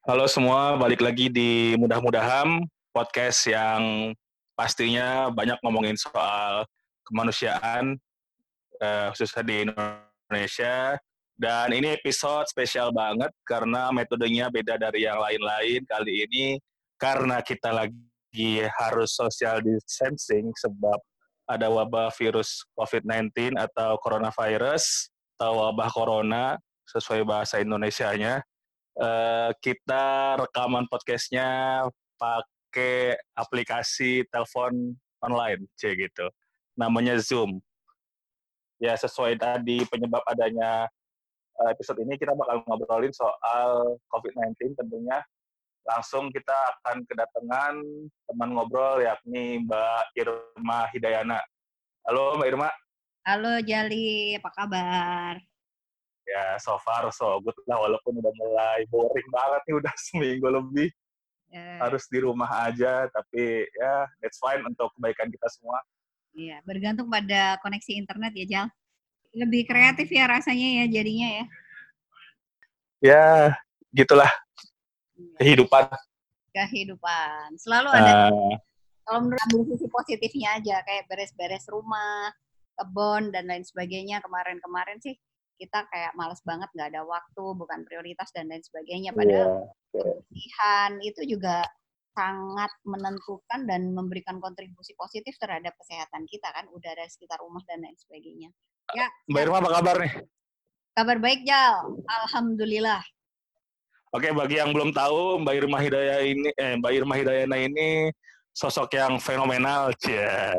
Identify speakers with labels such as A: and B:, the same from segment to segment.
A: Halo semua, balik lagi di Mudah-Mudahan podcast yang pastinya banyak ngomongin soal kemanusiaan, uh, khususnya di Indonesia. Dan ini episode spesial banget karena metodenya beda dari yang lain-lain kali ini karena kita lagi harus social distancing sebab ada wabah virus COVID-19 atau coronavirus atau wabah corona sesuai bahasa Indonesianya uh, kita rekaman podcastnya pakai aplikasi telepon online, c gitu. Namanya Zoom. Ya sesuai tadi penyebab adanya eh, episode ini kita bakal ngobrolin soal COVID-19 tentunya. Langsung kita akan kedatangan teman ngobrol yakni Mbak Irma Hidayana. Halo Mbak Irma.
B: Halo Jali, apa kabar?
A: Ya so far so good lah walaupun udah mulai boring banget nih udah seminggu lebih. Yeah. harus di rumah aja tapi ya that's fine untuk kebaikan kita semua.
B: Iya yeah, bergantung pada koneksi internet ya Jal. Lebih kreatif ya rasanya ya jadinya ya.
A: Ya gitulah. Iya. kehidupan.
B: Kehidupan. Selalu ada uh, kalau menurut ambil sisi positifnya aja kayak beres-beres rumah kebon dan lain sebagainya kemarin-kemarin sih kita kayak males banget nggak ada waktu bukan prioritas dan lain sebagainya. Padahal yeah. kebersihan itu juga sangat menentukan dan memberikan kontribusi positif terhadap kesehatan kita kan udara sekitar rumah dan lain sebagainya.
A: Ya Mbak Irma apa kabar nih?
B: Kabar baik Jal. Alhamdulillah.
A: Oke, bagi yang belum tahu, Mbak Irma Hidayah ini, eh, Mbak Irma Hidayana ini sosok yang fenomenal, cia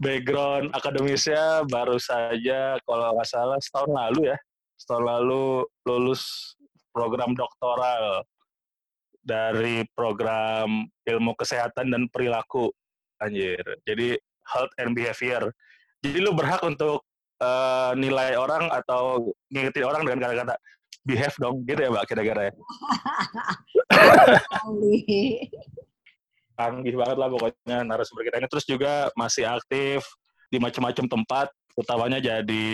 A: background akademisnya baru saja kalau nggak salah setahun lalu ya. Setahun lalu lulus program doktoral dari program ilmu kesehatan dan perilaku anjir. Jadi health and behavior. Jadi lu berhak untuk uh, nilai orang atau ngingetin orang dengan kata-kata behave dong gitu ya mbak kira-kira ya canggih banget lah pokoknya narasumber kita ini. Terus juga masih aktif di macam-macam tempat utamanya jadi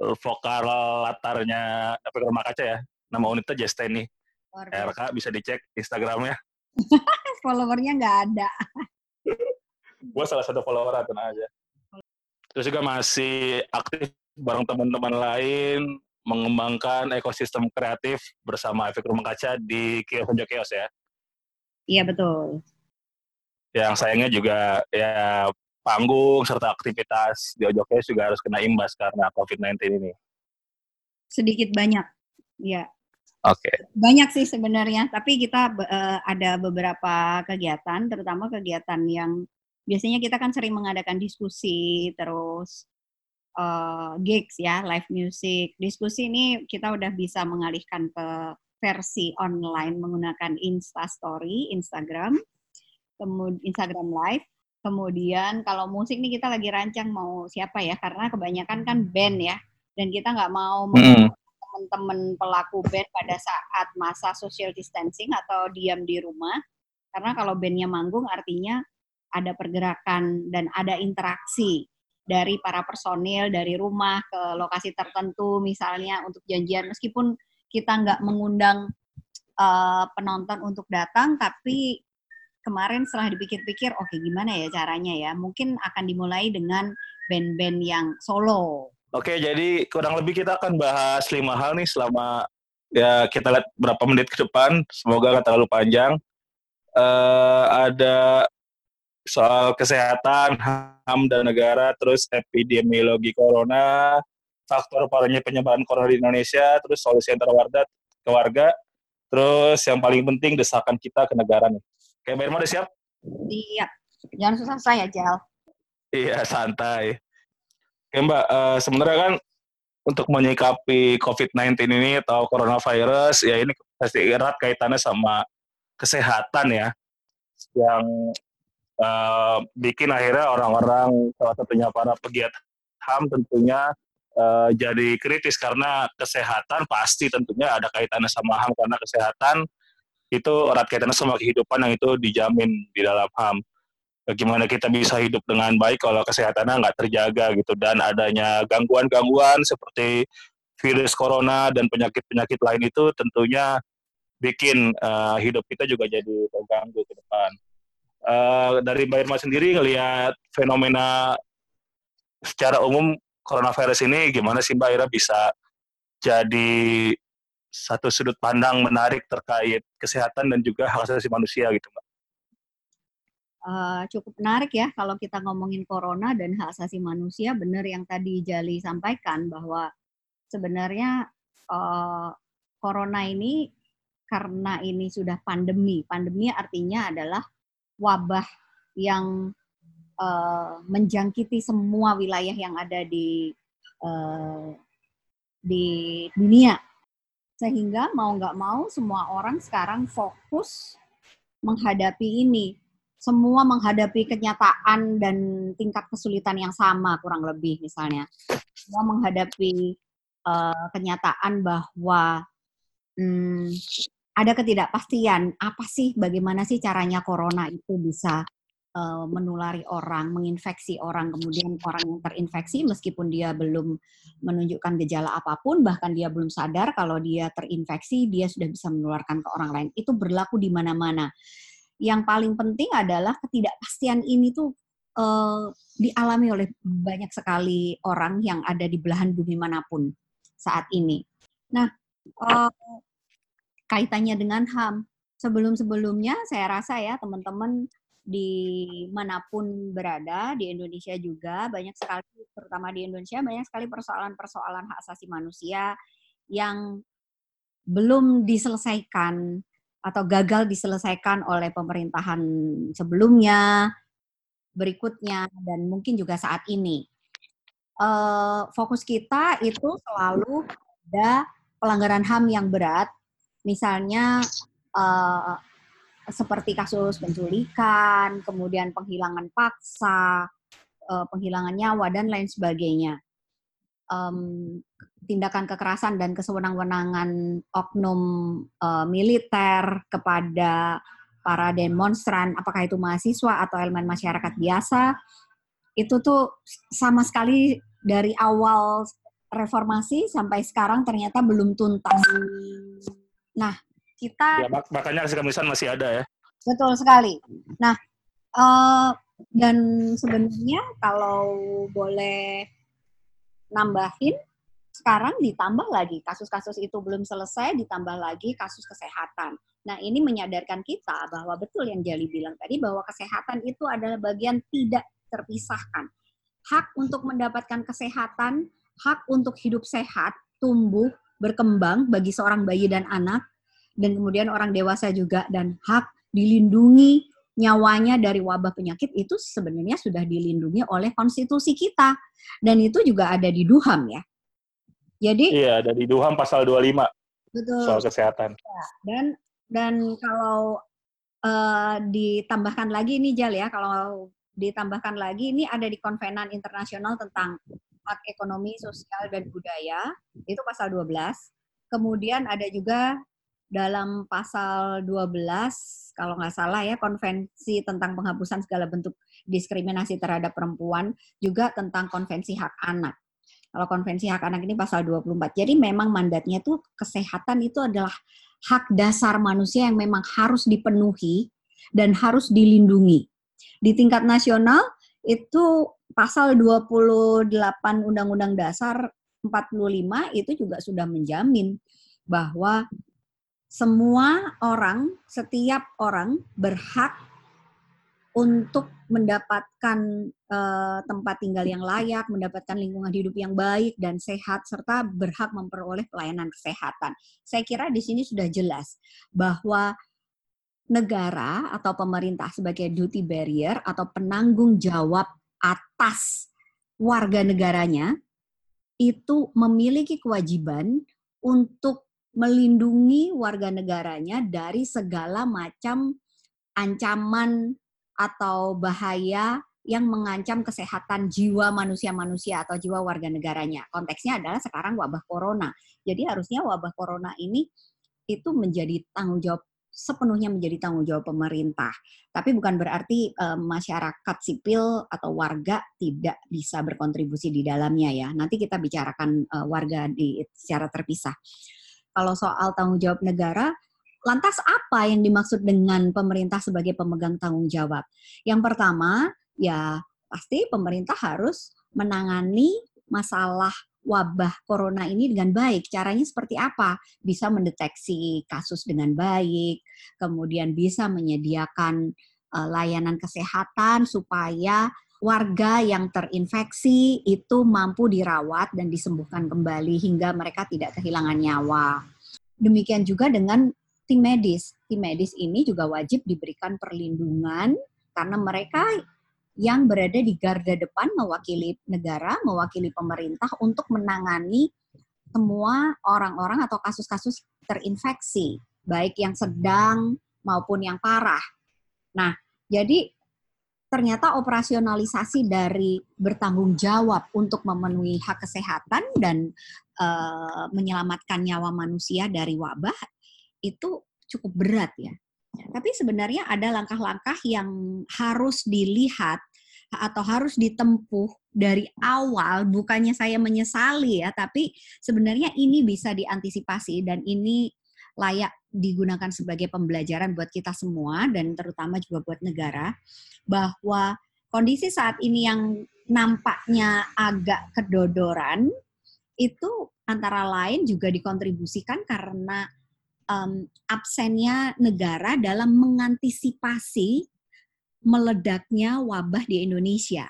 A: vokal latarnya apa rumah kaca ya? Nama unitnya Jesteni. RK bisa dicek Instagramnya.
B: Followernya nggak ada.
A: Gue salah satu follower atau aja. Terus juga masih aktif bareng teman-teman lain mengembangkan ekosistem kreatif bersama efek rumah kaca di Kios Kios ya.
B: Iya betul
A: yang sayangnya juga ya panggung serta aktivitas di Ojoknya juga harus kena imbas karena COVID-19 ini.
B: Sedikit banyak, ya.
A: Oke. Okay.
B: Banyak sih sebenarnya, tapi kita uh, ada beberapa kegiatan, terutama kegiatan yang biasanya kita kan sering mengadakan diskusi, terus uh, gigs ya, live music. Diskusi ini kita udah bisa mengalihkan ke versi online menggunakan Insta Story, Instagram kemudian Instagram Live. Kemudian kalau musik nih kita lagi rancang mau siapa ya, karena kebanyakan kan band ya, dan kita nggak mau mm. teman-teman pelaku band pada saat masa social distancing atau diam di rumah, karena kalau bandnya manggung artinya ada pergerakan dan ada interaksi dari para personil dari rumah ke lokasi tertentu misalnya untuk janjian meskipun kita nggak mengundang uh, penonton untuk datang tapi kemarin setelah dipikir-pikir, oke okay, gimana ya caranya ya? Mungkin akan dimulai dengan band-band yang solo.
A: Oke, jadi kurang lebih kita akan bahas lima hal nih selama ya kita lihat berapa menit ke depan. Semoga nggak terlalu panjang. Uh, ada soal kesehatan, HAM dan negara, terus epidemiologi corona, faktor parahnya penyebaran corona di Indonesia, terus solusi antara warga ke terus yang paling penting desakan kita ke negara nih. Kayak Mbak Irma udah siap?
B: Siap. Jangan susah saya, Jal.
A: Iya, santai. Oke Mbak, uh, sebenarnya kan untuk menyikapi COVID-19 ini atau coronavirus, ya ini pasti erat kaitannya sama kesehatan ya, yang uh, bikin akhirnya orang-orang, salah satunya para pegiat HAM tentunya uh, jadi kritis karena kesehatan pasti tentunya ada kaitannya sama HAM karena kesehatan itu erat kaitannya sama kehidupan yang itu dijamin di dalam HAM. Bagaimana kita bisa hidup dengan baik kalau kesehatannya nggak terjaga gitu dan adanya gangguan-gangguan seperti virus corona dan penyakit-penyakit lain itu tentunya bikin uh, hidup kita juga jadi terganggu ke depan. Uh, dari Mbak Irma sendiri ngelihat fenomena secara umum coronavirus ini gimana sih Mbak Ira bisa jadi satu sudut pandang menarik terkait kesehatan dan juga hak asasi manusia gitu Mbak?
B: Uh, cukup menarik ya kalau kita ngomongin corona dan hak asasi manusia benar yang tadi Jali sampaikan bahwa sebenarnya uh, corona ini karena ini sudah pandemi. Pandemi artinya adalah wabah yang uh, menjangkiti semua wilayah yang ada di uh, di dunia. Sehingga mau nggak mau semua orang sekarang fokus menghadapi ini. Semua menghadapi kenyataan dan tingkat kesulitan yang sama kurang lebih misalnya. Semua menghadapi uh, kenyataan bahwa hmm, ada ketidakpastian apa sih bagaimana sih caranya corona itu bisa uh, menulari orang, menginfeksi orang, kemudian orang yang terinfeksi meskipun dia belum menunjukkan gejala apa pun, bahkan dia belum sadar kalau dia terinfeksi, dia sudah bisa menularkan ke orang lain. Itu berlaku di mana-mana. Yang paling penting adalah ketidakpastian ini tuh uh, dialami oleh banyak sekali orang yang ada di belahan bumi mana pun saat ini. Nah, uh, kaitannya dengan HAM. Sebelum-sebelumnya saya rasa ya teman-teman di mana pun berada di Indonesia juga banyak sekali terutama di Indonesia banyak sekali persoalan-persoalan hak asasi manusia yang belum diselesaikan atau gagal diselesaikan oleh pemerintahan sebelumnya, berikutnya dan mungkin juga saat ini. Uh, fokus kita itu selalu ada pelanggaran HAM yang berat misalnya uh, seperti kasus penculikan, kemudian penghilangan paksa, uh, penghilangan nyawa dan lain sebagainya. Tindakan kekerasan dan kesewenang-wenangan oknum uh, militer kepada para demonstran, apakah itu mahasiswa atau elemen masyarakat biasa, itu tuh sama sekali dari awal reformasi sampai sekarang ternyata belum tuntas. Nah, kita
A: ya, mak makanya hasil kemisan masih ada ya.
B: Betul sekali. Nah, uh, dan sebenarnya kalau boleh nambahin sekarang ditambah lagi kasus-kasus itu belum selesai ditambah lagi kasus kesehatan. Nah, ini menyadarkan kita bahwa betul yang Jali bilang tadi bahwa kesehatan itu adalah bagian tidak terpisahkan. Hak untuk mendapatkan kesehatan, hak untuk hidup sehat, tumbuh, berkembang bagi seorang bayi dan anak, dan kemudian orang dewasa juga, dan hak dilindungi nyawanya dari wabah penyakit itu sebenarnya sudah dilindungi oleh konstitusi kita. Dan itu juga ada di Duham ya.
A: Jadi Iya, ada di Duham pasal 25.
B: Betul.
A: Soal kesehatan.
B: Ya, dan dan kalau uh, ditambahkan lagi ini Jal ya, kalau ditambahkan lagi ini ada di Konvenan Internasional tentang hak ekonomi, sosial, dan budaya, itu pasal 12. Kemudian ada juga dalam pasal 12, kalau nggak salah ya, konvensi tentang penghapusan segala bentuk diskriminasi terhadap perempuan, juga tentang konvensi hak anak. Kalau konvensi hak anak ini pasal 24. Jadi memang mandatnya itu kesehatan itu adalah hak dasar manusia yang memang harus dipenuhi dan harus dilindungi. Di tingkat nasional itu pasal 28 Undang-Undang Dasar 45 itu juga sudah menjamin bahwa semua orang, setiap orang berhak untuk mendapatkan uh, tempat tinggal yang layak, mendapatkan lingkungan hidup yang baik dan sehat, serta berhak memperoleh pelayanan kesehatan. Saya kira di sini sudah jelas bahwa negara atau pemerintah sebagai duty barrier atau penanggung jawab atas warga negaranya itu memiliki kewajiban untuk melindungi warga negaranya dari segala macam ancaman atau bahaya yang mengancam kesehatan jiwa manusia-manusia atau jiwa warga negaranya. Konteksnya adalah sekarang wabah corona. Jadi harusnya wabah corona ini itu menjadi tanggung jawab sepenuhnya menjadi tanggung jawab pemerintah. Tapi bukan berarti uh, masyarakat sipil atau warga tidak bisa berkontribusi di dalamnya ya. Nanti kita bicarakan uh, warga di secara terpisah. Kalau soal tanggung jawab negara, lantas apa yang dimaksud dengan pemerintah sebagai pemegang tanggung jawab? Yang pertama, ya pasti pemerintah harus menangani masalah wabah corona ini dengan baik. Caranya seperti apa? Bisa mendeteksi kasus dengan baik, kemudian bisa menyediakan uh, layanan kesehatan supaya warga yang terinfeksi itu mampu dirawat dan disembuhkan kembali hingga mereka tidak kehilangan nyawa. Demikian juga dengan tim medis. Tim medis ini juga wajib diberikan perlindungan karena mereka yang berada di garda depan mewakili negara, mewakili pemerintah untuk menangani semua orang-orang atau kasus-kasus terinfeksi, baik yang sedang maupun yang parah. Nah, jadi ternyata operasionalisasi dari bertanggung jawab untuk memenuhi hak kesehatan dan e, menyelamatkan nyawa manusia dari wabah itu cukup berat ya. Tapi sebenarnya ada langkah-langkah yang harus dilihat atau harus ditempuh dari awal bukannya saya menyesali ya tapi sebenarnya ini bisa diantisipasi dan ini layak digunakan sebagai pembelajaran buat kita semua dan terutama juga buat negara bahwa kondisi saat ini yang nampaknya agak kedodoran itu antara lain juga dikontribusikan karena um, absennya negara dalam mengantisipasi meledaknya wabah di Indonesia.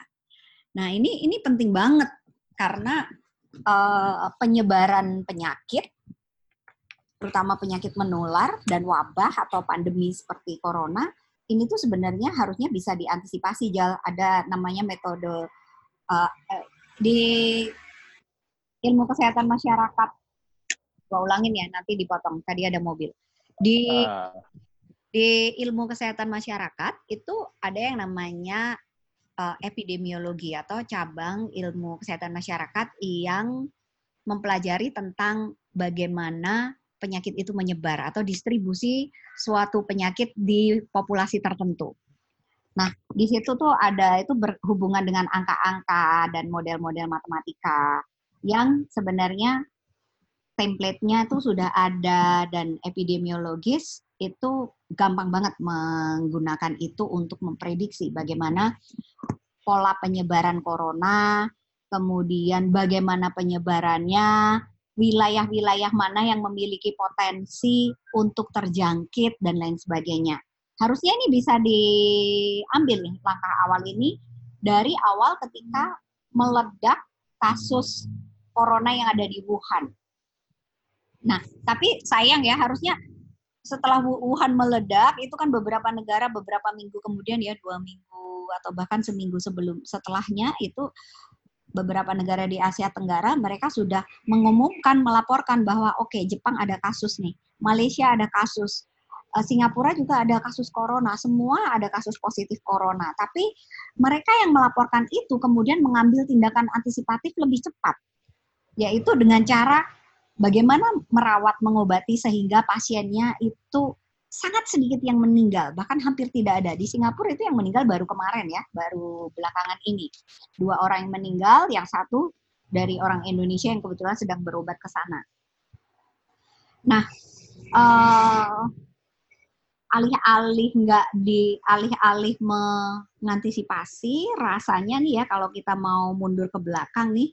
B: Nah ini ini penting banget karena uh, penyebaran penyakit, terutama penyakit menular dan wabah atau pandemi seperti corona, ini tuh sebenarnya harusnya bisa diantisipasi. Ada namanya metode uh, di ilmu kesehatan masyarakat Gua ulangin ya, nanti dipotong. Tadi ada mobil. Di uh. di ilmu kesehatan masyarakat itu ada yang namanya uh, epidemiologi atau cabang ilmu kesehatan masyarakat yang mempelajari tentang bagaimana penyakit itu menyebar atau distribusi suatu penyakit di populasi tertentu. Nah, di situ tuh ada itu berhubungan dengan angka-angka dan model-model matematika yang sebenarnya template-nya itu sudah ada dan epidemiologis itu gampang banget menggunakan itu untuk memprediksi bagaimana pola penyebaran corona, kemudian bagaimana penyebarannya, wilayah-wilayah mana yang memiliki potensi untuk terjangkit dan lain sebagainya. Harusnya ini bisa diambil nih langkah awal ini dari awal ketika meledak kasus corona yang ada di Wuhan Nah, tapi sayang ya harusnya setelah Wuhan meledak itu kan beberapa negara beberapa minggu kemudian ya dua minggu atau bahkan seminggu sebelum setelahnya itu beberapa negara di Asia Tenggara mereka sudah mengumumkan melaporkan bahwa oke okay, Jepang ada kasus nih Malaysia ada kasus eh, Singapura juga ada kasus corona semua ada kasus positif corona. Tapi mereka yang melaporkan itu kemudian mengambil tindakan antisipatif lebih cepat yaitu dengan cara bagaimana merawat mengobati sehingga pasiennya itu sangat sedikit yang meninggal, bahkan hampir tidak ada. Di Singapura itu yang meninggal baru kemarin ya, baru belakangan ini. Dua orang yang meninggal, yang satu dari orang Indonesia yang kebetulan sedang berobat ke sana. Nah, uh, alih-alih nggak di alih-alih mengantisipasi, rasanya nih ya kalau kita mau mundur ke belakang nih,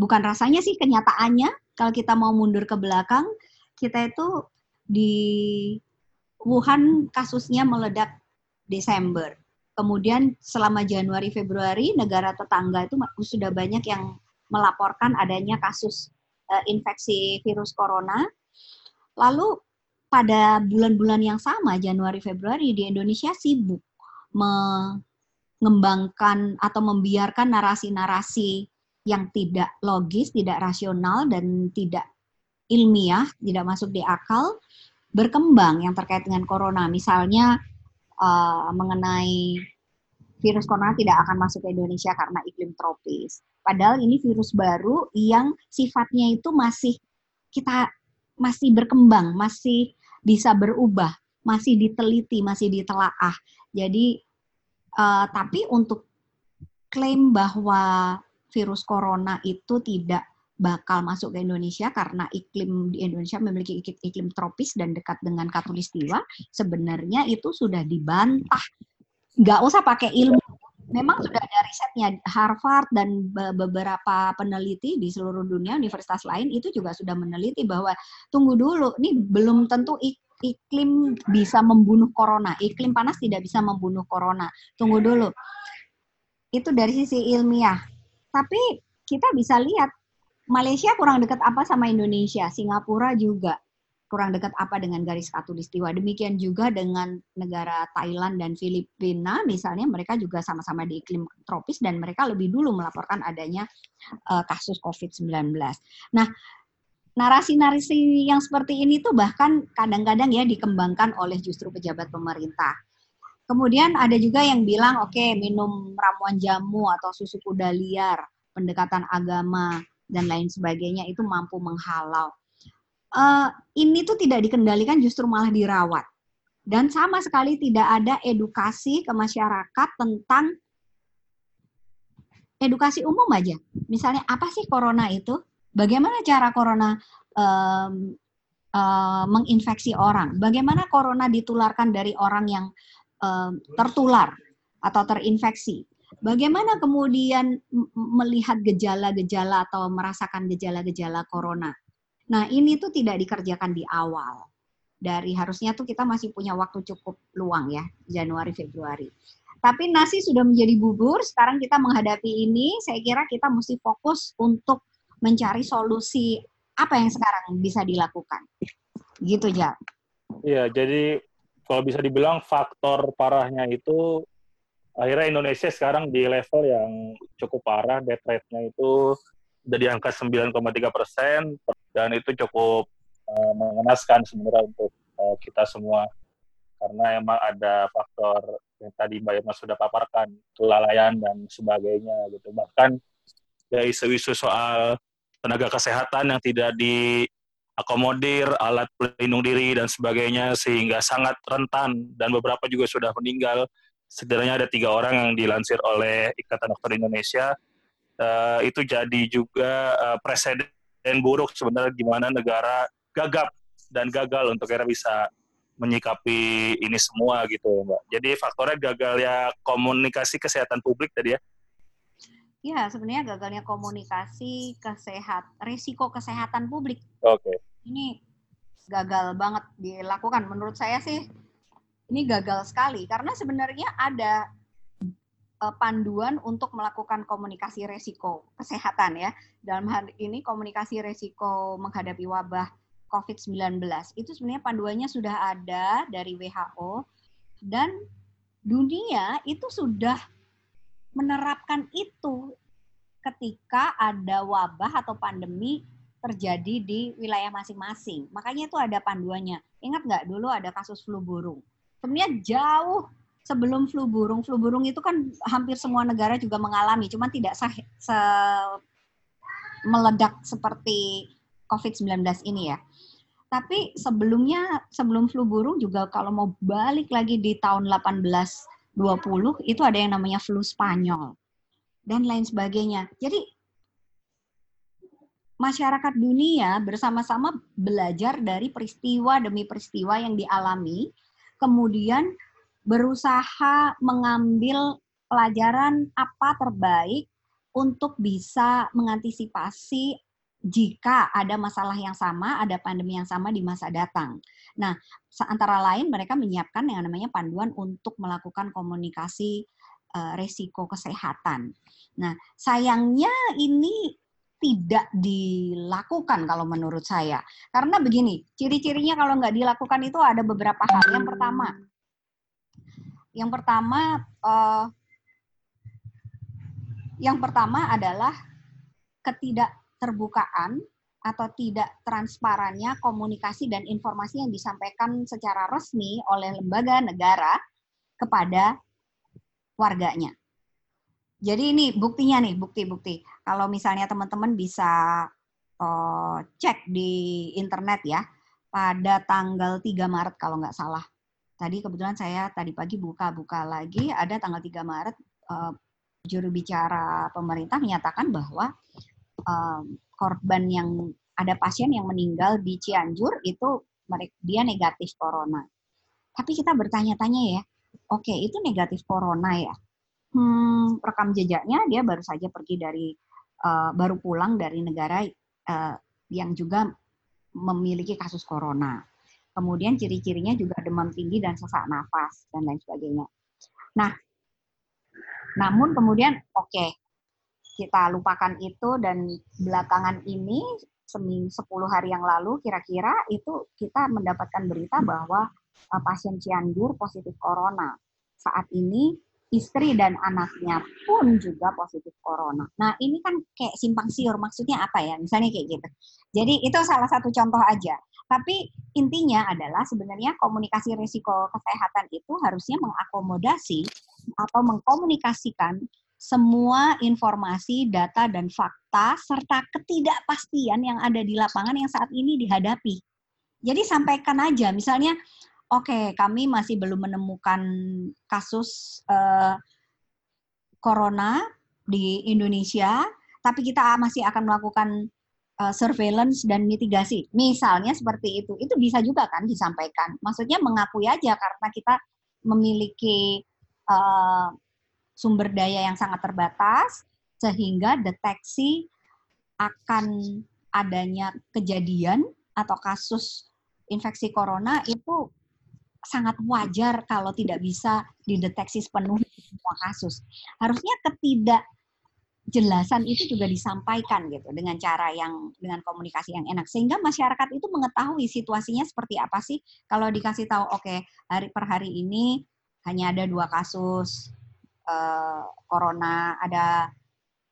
B: bukan rasanya sih kenyataannya kalau kita mau mundur ke belakang kita itu di Wuhan kasusnya meledak Desember. Kemudian selama Januari Februari negara tetangga itu sudah banyak yang melaporkan adanya kasus uh, infeksi virus corona. Lalu pada bulan-bulan yang sama Januari Februari di Indonesia sibuk mengembangkan atau membiarkan narasi-narasi yang tidak logis, tidak rasional, dan tidak ilmiah, tidak masuk di akal, berkembang yang terkait dengan corona. Misalnya uh, mengenai virus corona tidak akan masuk ke Indonesia karena iklim tropis. Padahal ini virus baru yang sifatnya itu masih kita masih berkembang, masih bisa berubah, masih diteliti, masih ditelaah. Jadi, uh, tapi untuk klaim bahwa virus corona itu tidak bakal masuk ke Indonesia karena iklim di Indonesia memiliki iklim tropis dan dekat dengan katulistiwa, sebenarnya itu sudah dibantah. Nggak usah pakai ilmu. Memang sudah ada risetnya Harvard dan beberapa peneliti di seluruh dunia, universitas lain itu juga sudah meneliti bahwa tunggu dulu, ini belum tentu iklim bisa membunuh corona. Iklim panas tidak bisa membunuh corona. Tunggu dulu. Itu dari sisi ilmiah. Tapi kita bisa lihat Malaysia kurang dekat apa sama Indonesia, Singapura juga kurang dekat apa dengan garis katulistiwa. Demikian juga dengan negara Thailand dan Filipina, misalnya mereka juga sama-sama di iklim tropis dan mereka lebih dulu melaporkan adanya uh, kasus COVID-19. Nah, narasi-narasi yang seperti ini tuh bahkan kadang-kadang ya dikembangkan oleh justru pejabat pemerintah. Kemudian ada juga yang bilang, oke okay, minum ramuan jamu atau susu kuda liar, pendekatan agama, dan lain sebagainya itu mampu menghalau. Uh, ini tuh tidak dikendalikan justru malah dirawat. Dan sama sekali tidak ada edukasi ke masyarakat tentang edukasi umum aja. Misalnya apa sih corona itu? Bagaimana cara corona um, uh, menginfeksi orang? Bagaimana corona ditularkan dari orang yang um, tertular atau terinfeksi? Bagaimana kemudian melihat gejala-gejala atau merasakan gejala-gejala corona? Nah, ini tuh tidak dikerjakan di awal. Dari harusnya tuh kita masih punya waktu cukup luang ya, Januari Februari. Tapi nasi sudah menjadi bubur, sekarang kita menghadapi ini, saya kira kita mesti fokus untuk mencari solusi apa yang sekarang bisa dilakukan. Gitu, ya.
A: Iya, jadi kalau bisa dibilang faktor parahnya itu akhirnya Indonesia sekarang di level yang cukup parah, death rate-nya itu udah di angka 9,3 persen, dan itu cukup uh, mengenaskan sebenarnya untuk uh, kita semua. Karena emang ada faktor yang tadi Mbak Irma sudah paparkan, kelalaian dan sebagainya gitu. Bahkan ya isu-isu soal tenaga kesehatan yang tidak diakomodir, alat pelindung diri dan sebagainya, sehingga sangat rentan dan beberapa juga sudah meninggal setidaknya ada tiga orang yang dilansir oleh Ikatan Dokter Indonesia. Uh, itu jadi juga uh, presiden buruk sebenarnya di mana negara gagap dan gagal untuk kira bisa menyikapi ini semua gitu, Mbak. Jadi faktornya gagalnya komunikasi kesehatan publik tadi ya.
B: Ya, sebenarnya gagalnya komunikasi kesehat risiko kesehatan publik.
A: Oke. Okay.
B: Ini gagal banget dilakukan menurut saya sih ini gagal sekali karena sebenarnya ada uh, panduan untuk melakukan komunikasi resiko kesehatan ya. Dalam hal ini komunikasi resiko menghadapi wabah COVID-19 itu sebenarnya panduannya sudah ada dari WHO dan dunia itu sudah menerapkan itu ketika ada wabah atau pandemi terjadi di wilayah masing-masing. Makanya itu ada panduannya. Ingat nggak dulu ada kasus flu burung? Sebenarnya jauh sebelum flu burung. Flu burung itu kan hampir semua negara juga mengalami, cuma tidak se, se meledak seperti COVID-19 ini ya. Tapi sebelumnya, sebelum flu burung juga kalau mau balik lagi di tahun 1820, itu ada yang namanya flu Spanyol. Dan lain sebagainya. Jadi masyarakat dunia bersama-sama belajar dari peristiwa demi peristiwa yang dialami kemudian berusaha mengambil pelajaran apa terbaik untuk bisa mengantisipasi jika ada masalah yang sama, ada pandemi yang sama di masa datang. Nah, antara lain mereka menyiapkan yang namanya panduan untuk melakukan komunikasi uh, resiko kesehatan. Nah, sayangnya ini tidak dilakukan kalau menurut saya. Karena begini, ciri-cirinya kalau nggak dilakukan itu ada beberapa hal. Yang pertama, yang pertama, uh, yang pertama adalah ketidakterbukaan atau tidak transparannya komunikasi dan informasi yang disampaikan secara resmi oleh lembaga negara kepada warganya. Jadi ini buktinya nih, bukti-bukti. Kalau misalnya teman-teman bisa uh, cek di internet ya, pada tanggal 3 Maret kalau nggak salah. Tadi kebetulan saya tadi pagi buka-buka lagi, ada tanggal 3 Maret uh, juru bicara pemerintah menyatakan bahwa um, korban yang ada pasien yang meninggal di Cianjur itu dia negatif corona. Tapi kita bertanya-tanya ya, oke okay, itu negatif corona ya. Hmm, rekam jejaknya dia baru saja pergi dari uh, baru pulang dari negara uh, yang juga memiliki kasus corona. Kemudian ciri-cirinya juga demam tinggi dan sesak nafas dan lain sebagainya. Nah, namun kemudian oke, okay, kita lupakan itu dan belakangan ini seminggu 10 hari yang lalu kira-kira itu kita mendapatkan berita bahwa uh, pasien Cianjur positif corona. Saat ini istri dan anaknya pun juga positif corona. Nah, ini kan kayak simpang siur, maksudnya apa ya? Misalnya kayak gitu. Jadi itu salah satu contoh aja. Tapi intinya adalah sebenarnya komunikasi risiko kesehatan itu harusnya mengakomodasi atau mengkomunikasikan semua informasi, data, dan fakta, serta ketidakpastian yang ada di lapangan yang saat ini dihadapi. Jadi sampaikan aja, misalnya oke, okay, kami masih belum menemukan kasus uh, corona di Indonesia, tapi kita masih akan melakukan uh, surveillance dan mitigasi. Misalnya seperti itu, itu bisa juga kan disampaikan. Maksudnya mengakui aja karena kita memiliki uh, sumber daya yang sangat terbatas, sehingga deteksi akan adanya kejadian atau kasus infeksi corona itu sangat wajar kalau tidak bisa dideteksi sepenuhnya semua kasus. Harusnya ketidakjelasan itu juga disampaikan gitu dengan cara yang dengan komunikasi yang enak. Sehingga masyarakat itu mengetahui situasinya seperti apa sih. Kalau dikasih tahu oke okay, hari per hari ini hanya ada dua kasus uh, corona ada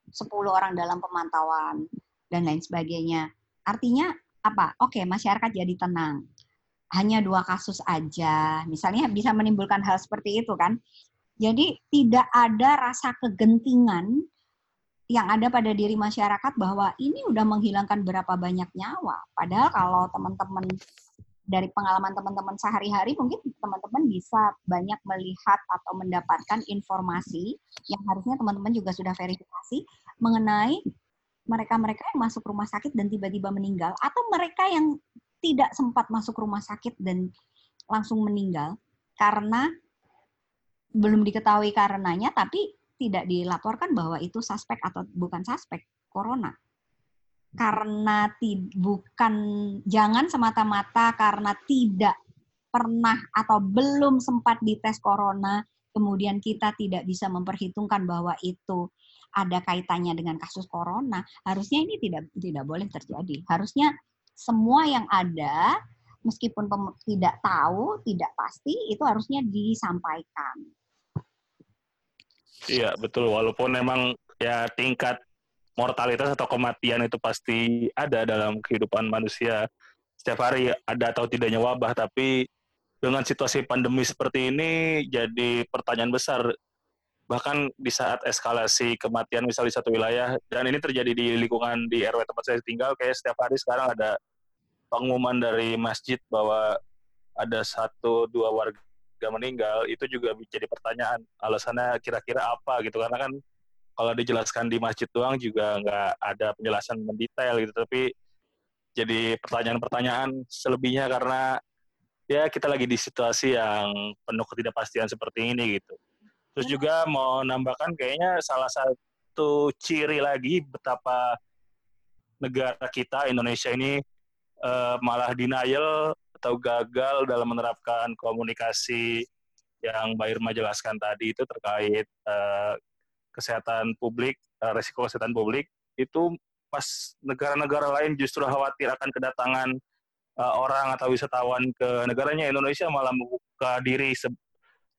B: 10 orang dalam pemantauan dan lain sebagainya. Artinya apa? Oke okay, masyarakat jadi tenang hanya dua kasus aja, misalnya bisa menimbulkan hal seperti itu kan. Jadi tidak ada rasa kegentingan yang ada pada diri masyarakat bahwa ini udah menghilangkan berapa banyak nyawa. Padahal kalau teman-teman dari pengalaman teman-teman sehari-hari mungkin teman-teman bisa banyak melihat atau mendapatkan informasi yang harusnya teman-teman juga sudah verifikasi mengenai mereka-mereka yang masuk rumah sakit dan tiba-tiba meninggal atau mereka yang tidak sempat masuk rumah sakit dan langsung meninggal karena belum diketahui karenanya tapi tidak dilaporkan bahwa itu suspek atau bukan suspek corona. Karena bukan jangan semata-mata karena tidak pernah atau belum sempat dites corona kemudian kita tidak bisa memperhitungkan bahwa itu ada kaitannya dengan kasus corona, harusnya ini tidak tidak boleh terjadi. Harusnya semua yang ada meskipun tidak tahu, tidak pasti itu harusnya disampaikan.
A: Iya, betul. Walaupun memang ya tingkat mortalitas atau kematian itu pasti ada dalam kehidupan manusia. Setiap hari ada atau tidaknya wabah, tapi dengan situasi pandemi seperti ini jadi pertanyaan besar bahkan di saat eskalasi kematian misal di satu wilayah dan ini terjadi di lingkungan di RW tempat saya tinggal kayak setiap hari sekarang ada pengumuman dari masjid bahwa ada satu dua warga meninggal itu juga jadi pertanyaan alasannya kira-kira apa gitu. Karena kan kalau dijelaskan di masjid doang juga nggak ada penjelasan mendetail gitu tapi jadi pertanyaan-pertanyaan selebihnya karena ya kita lagi di situasi yang penuh ketidakpastian seperti ini gitu Terus juga mau nambahkan kayaknya salah satu ciri lagi betapa negara kita Indonesia ini uh, malah denial atau gagal dalam menerapkan komunikasi yang Mbak Irma jelaskan tadi itu terkait uh, kesehatan publik, uh, resiko kesehatan publik itu pas negara-negara lain justru khawatir akan kedatangan uh, orang atau wisatawan ke negaranya Indonesia malah membuka diri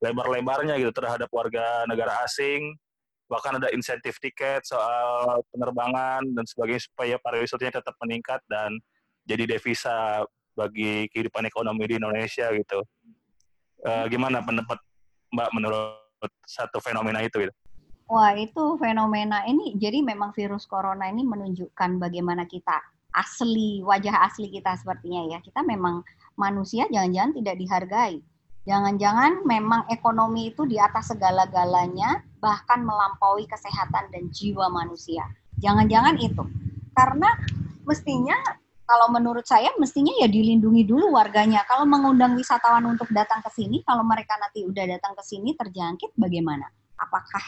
A: lebar-lebarnya gitu terhadap warga negara asing bahkan ada insentif tiket soal penerbangan dan sebagainya supaya pariwisatanya tetap meningkat dan jadi devisa bagi kehidupan ekonomi di Indonesia gitu. Uh, gimana pendapat Mbak menurut satu fenomena itu gitu?
B: Wah itu fenomena ini jadi memang virus corona ini menunjukkan bagaimana kita asli wajah asli kita sepertinya ya kita memang manusia jangan-jangan tidak dihargai Jangan-jangan memang ekonomi itu di atas segala-galanya, bahkan melampaui kesehatan dan jiwa manusia. Jangan-jangan itu. Karena mestinya kalau menurut saya mestinya ya dilindungi dulu warganya. Kalau mengundang wisatawan untuk datang ke sini, kalau mereka nanti udah datang ke sini terjangkit bagaimana? Apakah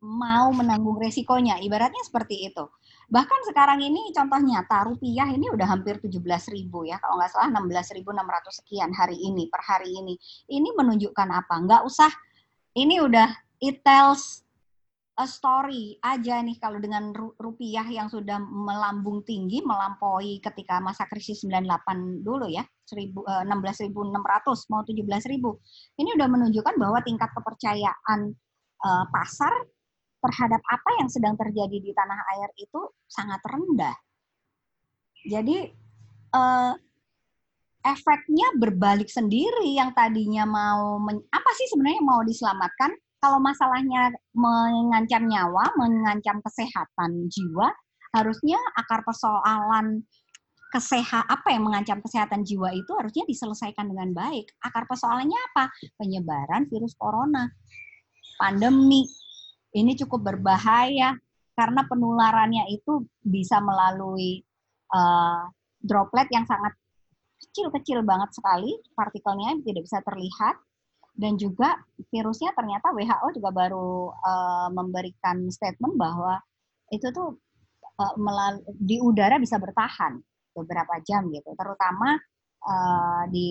B: mau menanggung resikonya? Ibaratnya seperti itu. Bahkan sekarang ini contoh nyata rupiah ini udah hampir 17 ribu ya, kalau nggak salah 16.600 sekian hari ini per hari ini. Ini menunjukkan apa? Nggak usah, ini udah it tells a story aja nih kalau dengan rupiah yang sudah melambung tinggi melampaui ketika masa krisis 98 dulu ya 16.600 eh, mau 17.000 ini udah menunjukkan bahwa tingkat kepercayaan uh, pasar terhadap apa yang sedang terjadi di tanah air itu sangat rendah jadi uh, efeknya berbalik sendiri yang tadinya mau apa sih sebenarnya mau diselamatkan kalau masalahnya mengancam nyawa, mengancam kesehatan jiwa, harusnya akar persoalan kesehat apa yang mengancam kesehatan jiwa itu harusnya diselesaikan dengan baik. Akar persoalannya apa? Penyebaran virus corona, pandemi. Ini cukup berbahaya karena penularannya itu bisa melalui uh, droplet yang sangat kecil-kecil banget sekali, partikelnya tidak bisa terlihat dan juga virusnya ternyata WHO juga baru uh, memberikan statement bahwa itu tuh uh, di udara bisa bertahan beberapa jam gitu, terutama uh, di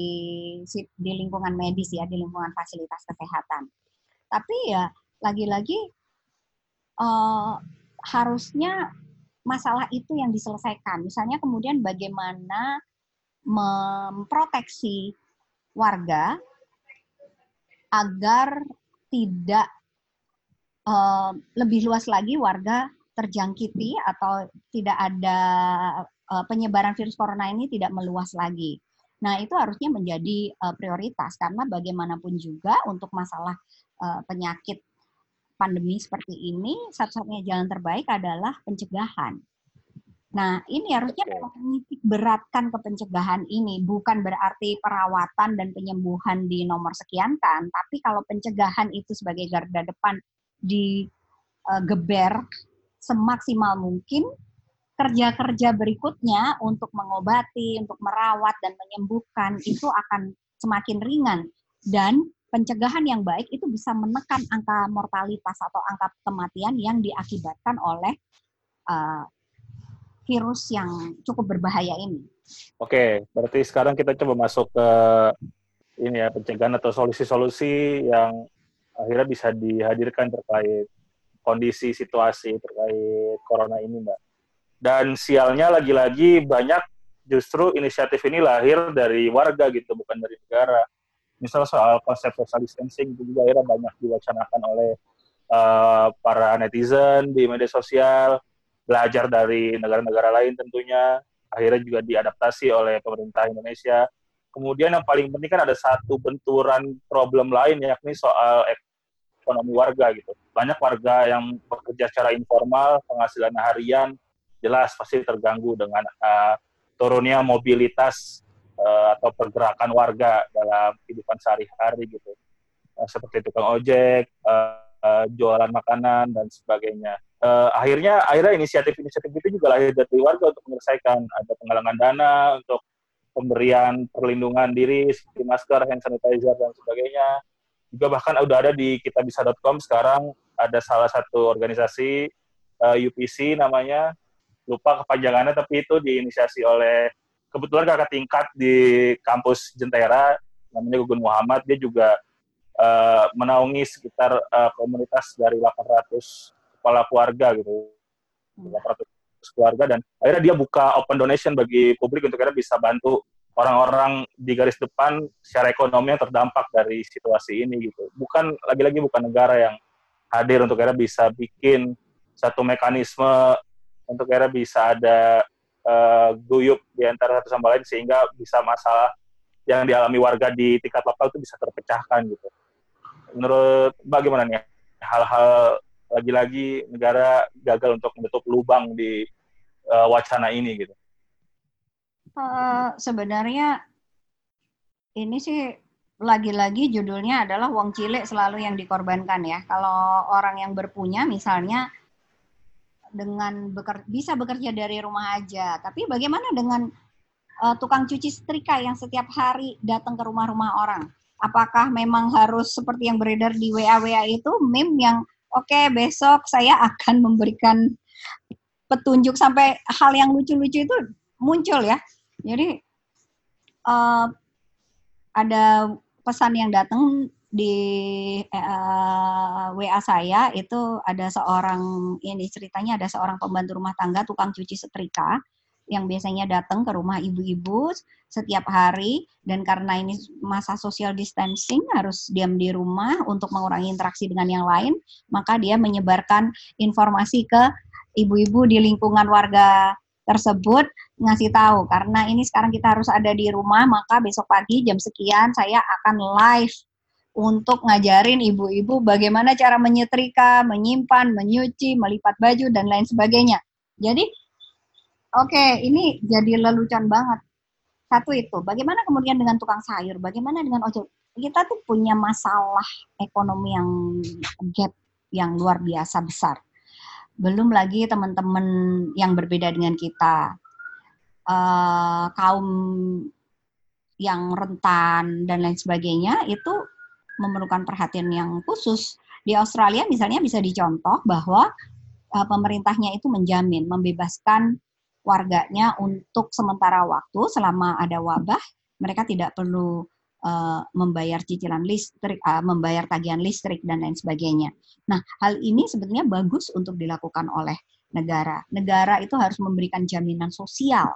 B: di lingkungan medis ya, di lingkungan fasilitas kesehatan. Tapi ya lagi-lagi uh, harusnya masalah itu yang diselesaikan. Misalnya kemudian bagaimana memproteksi warga agar tidak uh, lebih luas lagi warga terjangkiti atau tidak ada uh, penyebaran virus corona ini tidak meluas lagi. Nah, itu harusnya menjadi uh, prioritas karena bagaimanapun juga untuk masalah uh, penyakit pandemi seperti ini, satu-satunya jalan terbaik adalah pencegahan. Nah, ini harusnya menitik beratkan ke pencegahan ini, bukan berarti perawatan dan penyembuhan di nomor sekian kan, tapi kalau pencegahan itu sebagai garda depan digeber uh, semaksimal mungkin, kerja-kerja berikutnya untuk mengobati, untuk merawat dan menyembuhkan itu akan semakin ringan dan pencegahan yang baik itu bisa menekan angka mortalitas atau angka kematian yang diakibatkan oleh uh, virus yang cukup berbahaya ini.
A: Oke, berarti sekarang kita coba masuk ke ini ya pencegahan atau solusi-solusi yang akhirnya bisa dihadirkan terkait kondisi situasi terkait corona ini, Mbak. Dan sialnya lagi-lagi banyak justru inisiatif ini lahir dari warga gitu, bukan dari negara. Misal soal konsep social distancing itu juga akhirnya banyak diwacanakan oleh uh, para netizen di media sosial belajar dari negara-negara lain tentunya, akhirnya juga diadaptasi oleh pemerintah Indonesia. Kemudian yang paling penting kan ada satu benturan problem lain yakni soal ekonomi warga gitu. Banyak warga yang bekerja secara informal, penghasilan harian jelas pasti terganggu dengan uh, turunnya mobilitas uh, atau pergerakan warga dalam kehidupan sehari-hari gitu. Uh, seperti tukang ojek, uh, jualan makanan dan sebagainya akhirnya akhirnya inisiatif-inisiatif itu juga lahir dari warga untuk menyelesaikan ada penggalangan dana untuk pemberian perlindungan diri seperti masker, hand sanitizer dan sebagainya. Juga bahkan udah ada di kitabisa.com sekarang ada salah satu organisasi eh, UPC namanya lupa kepanjangannya tapi itu diinisiasi oleh kebetulan kakak tingkat di kampus Jentera namanya Gugun Muhammad dia juga uh, menaungi sekitar uh, komunitas dari 800 kepala keluarga gitu hmm. keluarga dan akhirnya dia buka open donation bagi publik untuk akhirnya bisa bantu orang-orang di garis depan secara ekonomi yang terdampak dari situasi ini gitu bukan lagi-lagi bukan negara yang hadir untuk akhirnya bisa bikin satu mekanisme untuk akhirnya bisa ada uh, guyup di antara satu sama lain sehingga bisa masalah yang dialami warga di tingkat lokal itu bisa terpecahkan gitu. Menurut bagaimana nih hal-hal lagi-lagi negara gagal untuk menutup lubang di uh, wacana ini gitu?
B: Uh, sebenarnya ini sih lagi-lagi judulnya adalah wong cilik selalu yang dikorbankan ya. Kalau orang yang berpunya misalnya dengan beker, bisa bekerja dari rumah aja. Tapi bagaimana dengan uh, tukang cuci setrika yang setiap hari datang ke rumah-rumah orang? Apakah memang harus seperti yang beredar di WA-WA itu meme yang oke okay, besok saya akan memberikan petunjuk sampai hal yang lucu-lucu itu muncul ya. Jadi uh, ada pesan yang datang di uh, eh, WA saya itu ada seorang ini ceritanya ada seorang pembantu rumah tangga tukang cuci setrika yang biasanya datang ke rumah ibu-ibu setiap hari. Dan karena ini masa social distancing harus diam di rumah untuk mengurangi interaksi dengan yang lain maka dia menyebarkan informasi ke ibu-ibu di lingkungan warga tersebut ngasih tahu. Karena ini sekarang kita harus ada di rumah maka besok pagi jam sekian saya akan live untuk ngajarin ibu-ibu bagaimana cara menyetrika, menyimpan, menyuci, melipat baju dan lain sebagainya. Jadi oke, okay, ini jadi lelucon banget. Satu itu, bagaimana kemudian dengan tukang sayur, bagaimana dengan ojol? Kita tuh punya masalah ekonomi yang gap yang luar biasa besar. Belum lagi teman-teman yang berbeda dengan kita, uh, kaum yang rentan dan lain sebagainya itu memerlukan perhatian yang khusus. Di Australia misalnya bisa dicontoh bahwa uh, pemerintahnya itu menjamin membebaskan warganya untuk sementara waktu selama ada wabah mereka tidak perlu uh, membayar cicilan listrik, uh, membayar tagihan listrik dan lain sebagainya. Nah, hal ini sebetulnya bagus untuk dilakukan oleh negara. Negara itu harus memberikan jaminan sosial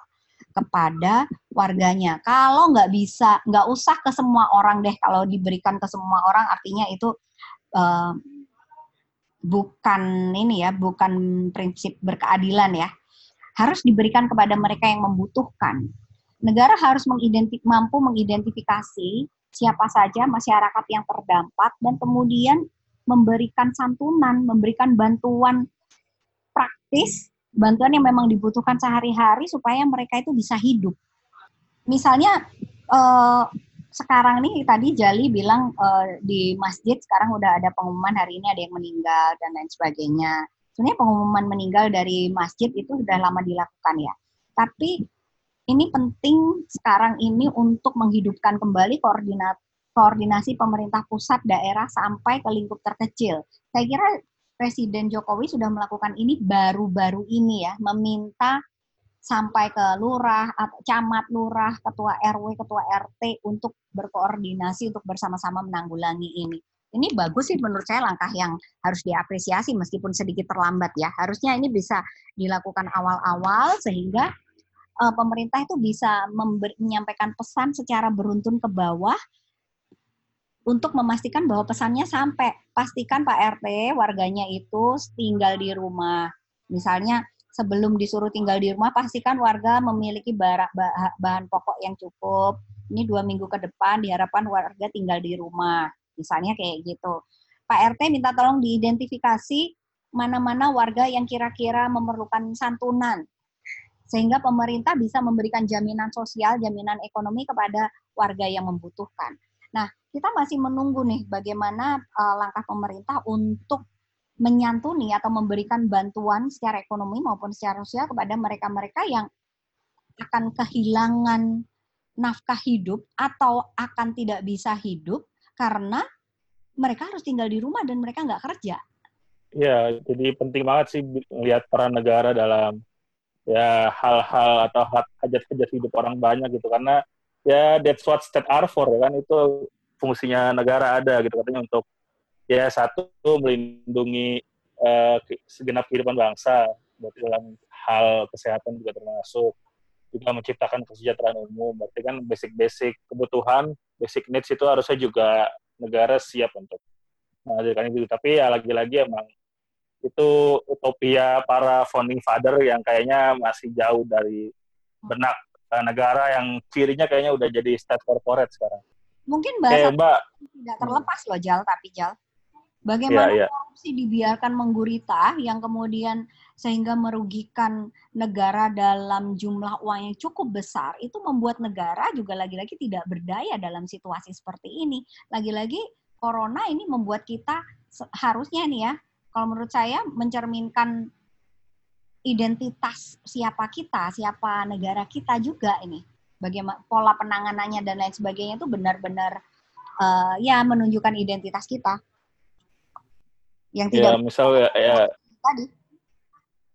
B: kepada warganya. Kalau nggak bisa, nggak usah ke semua orang deh. Kalau diberikan ke semua orang, artinya itu uh, bukan ini ya, bukan prinsip berkeadilan ya. Harus diberikan kepada mereka yang membutuhkan. Negara harus mengidentif, mampu mengidentifikasi siapa saja masyarakat yang terdampak dan kemudian memberikan santunan, memberikan bantuan praktis bantuan yang memang dibutuhkan sehari-hari supaya mereka itu bisa hidup. Misalnya uh, sekarang nih tadi Jali bilang uh, di masjid sekarang udah ada pengumuman hari ini ada yang meninggal dan lain sebagainya. Sebenarnya pengumuman meninggal dari masjid itu sudah lama dilakukan ya. Tapi ini penting sekarang ini untuk menghidupkan kembali koordinasi pemerintah pusat daerah sampai ke lingkup terkecil. Saya kira Presiden Jokowi sudah melakukan ini baru-baru ini ya, meminta sampai ke lurah, camat lurah, ketua RW, ketua RT untuk berkoordinasi untuk bersama-sama menanggulangi ini. Ini bagus sih menurut saya langkah yang harus diapresiasi meskipun sedikit terlambat ya. Harusnya ini bisa dilakukan awal-awal sehingga uh, pemerintah itu bisa menyampaikan pesan secara beruntun ke bawah untuk memastikan bahwa pesannya sampai. Pastikan Pak RT warganya itu tinggal di rumah. Misalnya sebelum disuruh tinggal di rumah, pastikan warga memiliki bahan pokok yang cukup. Ini dua minggu ke depan diharapkan warga tinggal di rumah. Misalnya kayak gitu. Pak RT minta tolong diidentifikasi mana-mana warga yang kira-kira memerlukan santunan. Sehingga pemerintah bisa memberikan jaminan sosial, jaminan ekonomi kepada warga yang membutuhkan. Nah, kita masih menunggu nih bagaimana uh, langkah pemerintah untuk menyantuni atau memberikan bantuan secara ekonomi maupun secara sosial kepada mereka-mereka yang akan kehilangan nafkah hidup atau akan tidak bisa hidup karena mereka harus tinggal di rumah dan mereka nggak kerja.
A: Ya, jadi penting banget sih melihat peran negara dalam ya hal-hal atau hajat-hajat hidup orang banyak gitu karena ya that's what state are for ya kan itu fungsinya negara ada gitu katanya untuk ya satu melindungi uh, segenap kehidupan bangsa berarti dalam hal kesehatan juga termasuk juga menciptakan kesejahteraan umum berarti kan basic-basic kebutuhan basic needs itu harusnya juga negara siap untuk menghadirkan itu. Tapi ya lagi-lagi emang itu utopia para founding father yang kayaknya masih jauh dari benak uh, negara yang cirinya kayaknya udah jadi state corporate sekarang
B: Mungkin bahasa eh, Mbak. tidak terlepas loh Jal, tapi Jal. Bagaimana yeah, yeah. korupsi dibiarkan menggurita yang kemudian sehingga merugikan negara dalam jumlah uang yang cukup besar itu membuat negara juga lagi-lagi tidak berdaya dalam situasi seperti ini. Lagi-lagi corona ini membuat kita harusnya nih ya, kalau menurut saya mencerminkan identitas siapa kita, siapa negara kita juga ini. Bagaimana pola penanganannya dan lain sebagainya itu benar-benar uh, ya menunjukkan identitas kita.
A: Yang tidak ya, misal ya, ya tadi.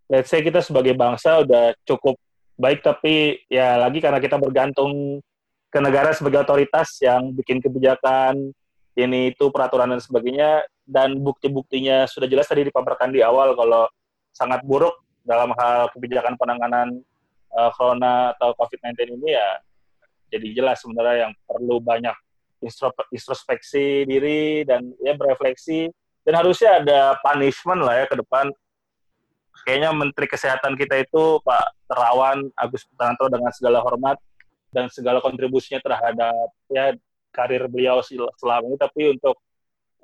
A: Let's say kita sebagai bangsa udah cukup baik tapi ya lagi karena kita bergantung ke negara sebagai otoritas yang bikin kebijakan ini itu peraturan dan sebagainya dan bukti-buktinya sudah jelas tadi dipaparkan di awal kalau sangat buruk dalam hal kebijakan penanganan uh, corona atau COVID-19 ini ya jadi jelas sebenarnya yang perlu banyak introspeksi diri dan ya berefleksi. Dan harusnya ada punishment lah ya ke depan. Kayaknya Menteri Kesehatan kita itu Pak Terawan Agus Putranto dengan segala hormat dan segala kontribusinya terhadap ya karir beliau selama ini. Tapi untuk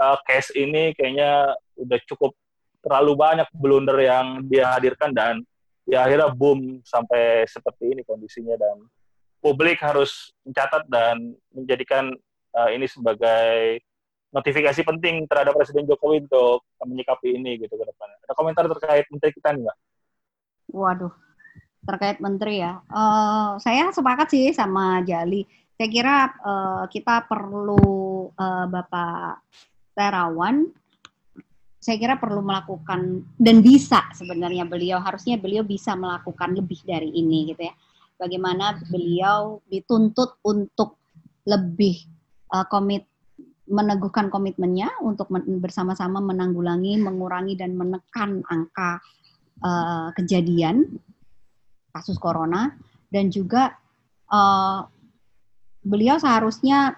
A: uh, case ini kayaknya udah cukup terlalu banyak blunder yang dia hadirkan dan ya akhirnya boom sampai seperti ini kondisinya dan publik harus mencatat dan menjadikan uh, ini sebagai notifikasi penting terhadap Presiden Jokowi untuk menyikapi ini gitu ke depan. Ada komentar terkait menteri kita nih, Mbak?
B: Waduh, terkait menteri ya. Uh, saya sepakat sih sama Jali. Saya kira uh, kita perlu uh, Bapak Terawan saya kira perlu melakukan dan bisa sebenarnya beliau harusnya beliau bisa melakukan lebih dari ini gitu ya. Bagaimana beliau dituntut untuk lebih uh, komit meneguhkan komitmennya untuk men bersama-sama menanggulangi, mengurangi dan menekan angka uh, kejadian kasus corona dan juga uh, beliau seharusnya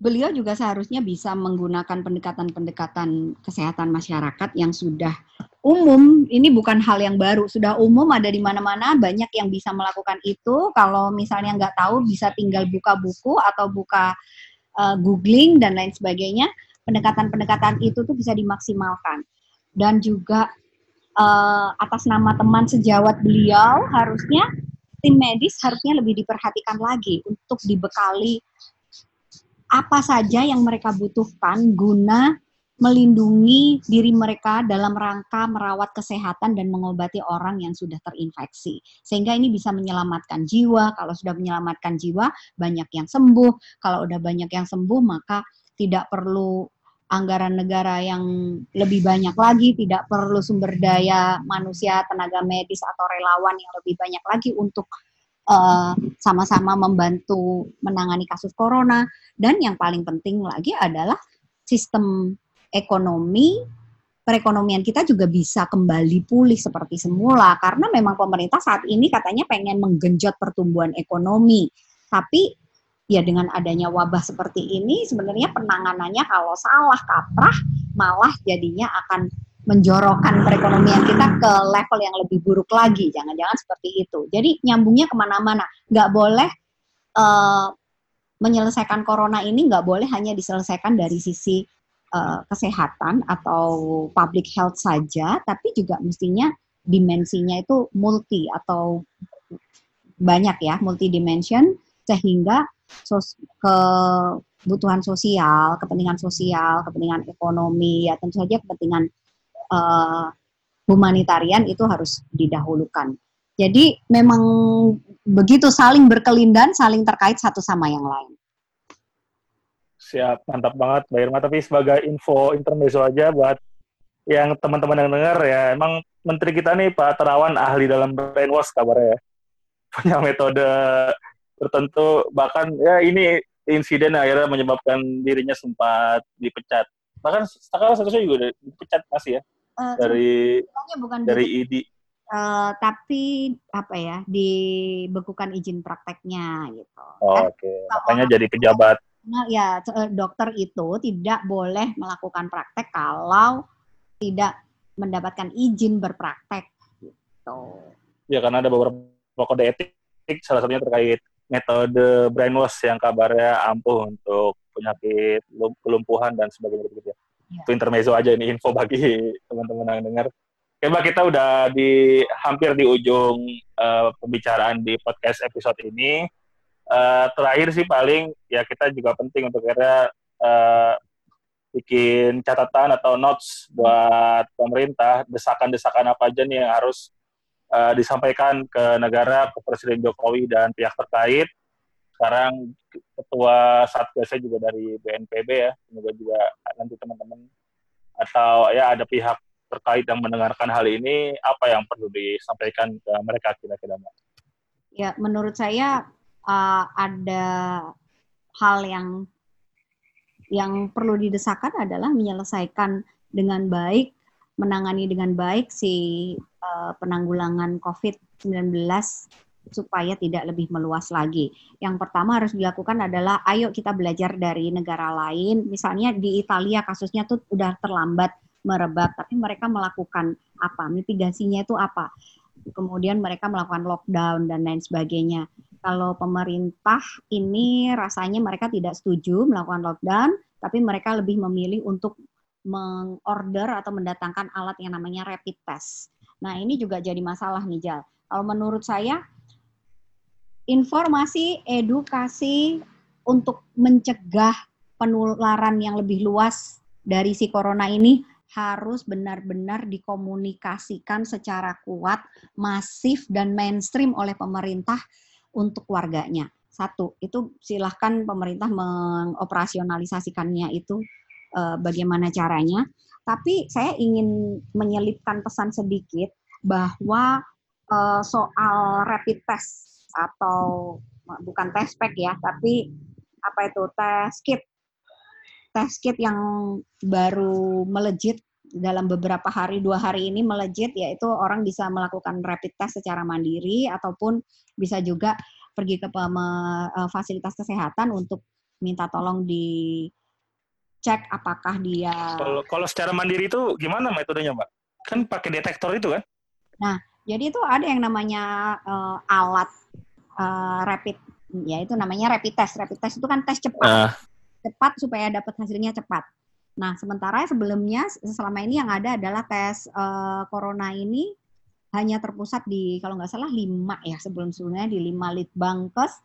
B: beliau juga seharusnya bisa menggunakan pendekatan-pendekatan kesehatan masyarakat yang sudah umum. Ini bukan hal yang baru, sudah umum ada di mana-mana. Banyak yang bisa melakukan itu. Kalau misalnya nggak tahu, bisa tinggal buka buku atau buka uh, googling dan lain sebagainya. Pendekatan-pendekatan itu tuh bisa dimaksimalkan. Dan juga uh, atas nama teman sejawat beliau, harusnya tim medis harusnya lebih diperhatikan lagi untuk dibekali apa saja yang mereka butuhkan guna melindungi diri mereka dalam rangka merawat kesehatan dan mengobati orang yang sudah terinfeksi. Sehingga ini bisa menyelamatkan jiwa. Kalau sudah menyelamatkan jiwa, banyak yang sembuh. Kalau udah banyak yang sembuh, maka tidak perlu anggaran negara yang lebih banyak lagi, tidak perlu sumber daya manusia, tenaga medis atau relawan yang lebih banyak lagi untuk sama-sama uh, membantu menangani kasus corona. Dan yang paling penting lagi adalah sistem ekonomi perekonomian kita juga bisa kembali pulih seperti semula. Karena memang pemerintah saat ini katanya pengen menggenjot pertumbuhan ekonomi. Tapi ya dengan adanya wabah seperti ini sebenarnya penanganannya kalau salah kaprah malah jadinya akan menjorokkan perekonomian kita ke level yang lebih buruk lagi. Jangan-jangan seperti itu. Jadi nyambungnya ke mana-mana. Nggak boleh uh, menyelesaikan corona ini nggak boleh hanya diselesaikan dari sisi uh, kesehatan atau public health saja, tapi juga mestinya dimensinya itu multi atau banyak ya, multi dimension sehingga sos kebutuhan sosial, kepentingan sosial, kepentingan ekonomi, ya tentu saja kepentingan uh, humanitarian itu harus didahulukan. Jadi memang begitu saling berkelindan, saling terkait satu sama yang lain.
A: Siap, mantap banget Mbak Irma. Tapi sebagai info intermezzo aja buat yang teman-teman yang dengar ya, emang Menteri kita nih Pak Terawan ahli dalam brainwash kabarnya ya. Punya metode tertentu, bahkan ya ini insiden akhirnya menyebabkan dirinya sempat dipecat. Bahkan sekarang seharusnya juga dipecat masih ya uh, dari bukan dari ID.
B: Uh, tapi apa ya dibekukan izin prakteknya gitu.
A: Oh, kan? Oke, okay. makanya jadi pejabat.
B: Nah, ya eh, dokter itu tidak boleh melakukan praktek kalau tidak mendapatkan izin berpraktek gitu.
A: Ya karena ada beberapa kode etik, salah satunya terkait metode brainwash yang kabarnya ampuh untuk penyakit kelumpuhan dan sebagainya gitu ya. Ya. Itu intermezzo aja ini info bagi teman-teman yang dengar. Oke, Mbak, kita udah di hampir di ujung uh, pembicaraan di podcast episode ini. Uh, terakhir sih paling ya kita juga penting untuk kira uh, bikin catatan atau notes buat pemerintah desakan-desakan apa aja nih yang harus uh, disampaikan ke negara, ke Presiden Jokowi dan pihak terkait. Sekarang ketua satgasnya juga dari BNPB ya, semoga juga nanti teman-teman atau ya ada pihak terkait yang mendengarkan hal ini, apa yang perlu disampaikan ke mereka kira-kira Mbak?
B: Ya, menurut saya uh, ada hal yang yang perlu didesakan adalah menyelesaikan dengan baik, menangani dengan baik si uh, penanggulangan COVID-19 supaya tidak lebih meluas lagi. Yang pertama harus dilakukan adalah ayo kita belajar dari negara lain. Misalnya di Italia kasusnya tuh udah terlambat merebak, tapi mereka melakukan apa? Mitigasinya itu apa? Kemudian mereka melakukan lockdown dan lain sebagainya. Kalau pemerintah ini rasanya mereka tidak setuju melakukan lockdown, tapi mereka lebih memilih untuk mengorder atau mendatangkan alat yang namanya rapid test. Nah, ini juga jadi masalah nih, Jal. Kalau menurut saya, informasi, edukasi untuk mencegah penularan yang lebih luas dari si corona ini harus benar-benar dikomunikasikan secara kuat, masif, dan mainstream oleh pemerintah untuk warganya. Satu, itu silahkan pemerintah mengoperasionalisasikannya itu uh, bagaimana caranya. Tapi saya ingin menyelipkan pesan sedikit bahwa uh, soal rapid test atau bukan test pack ya, tapi apa itu test kit. Test kit yang baru melejit dalam beberapa hari dua hari ini melejit yaitu orang bisa melakukan rapid test secara mandiri ataupun bisa juga pergi ke eh, fasilitas kesehatan untuk minta tolong di cek apakah dia
A: kalau kalau secara mandiri itu gimana metodenya mbak? Kan pakai detektor itu kan?
B: Nah jadi itu ada yang namanya uh, alat uh, rapid ya itu namanya rapid test rapid test itu kan tes cepat uh cepat supaya dapat hasilnya cepat. Nah, sementara sebelumnya selama ini yang ada adalah tes uh, corona ini hanya terpusat di kalau nggak salah lima ya sebelum-sebelumnya di lima litbangkes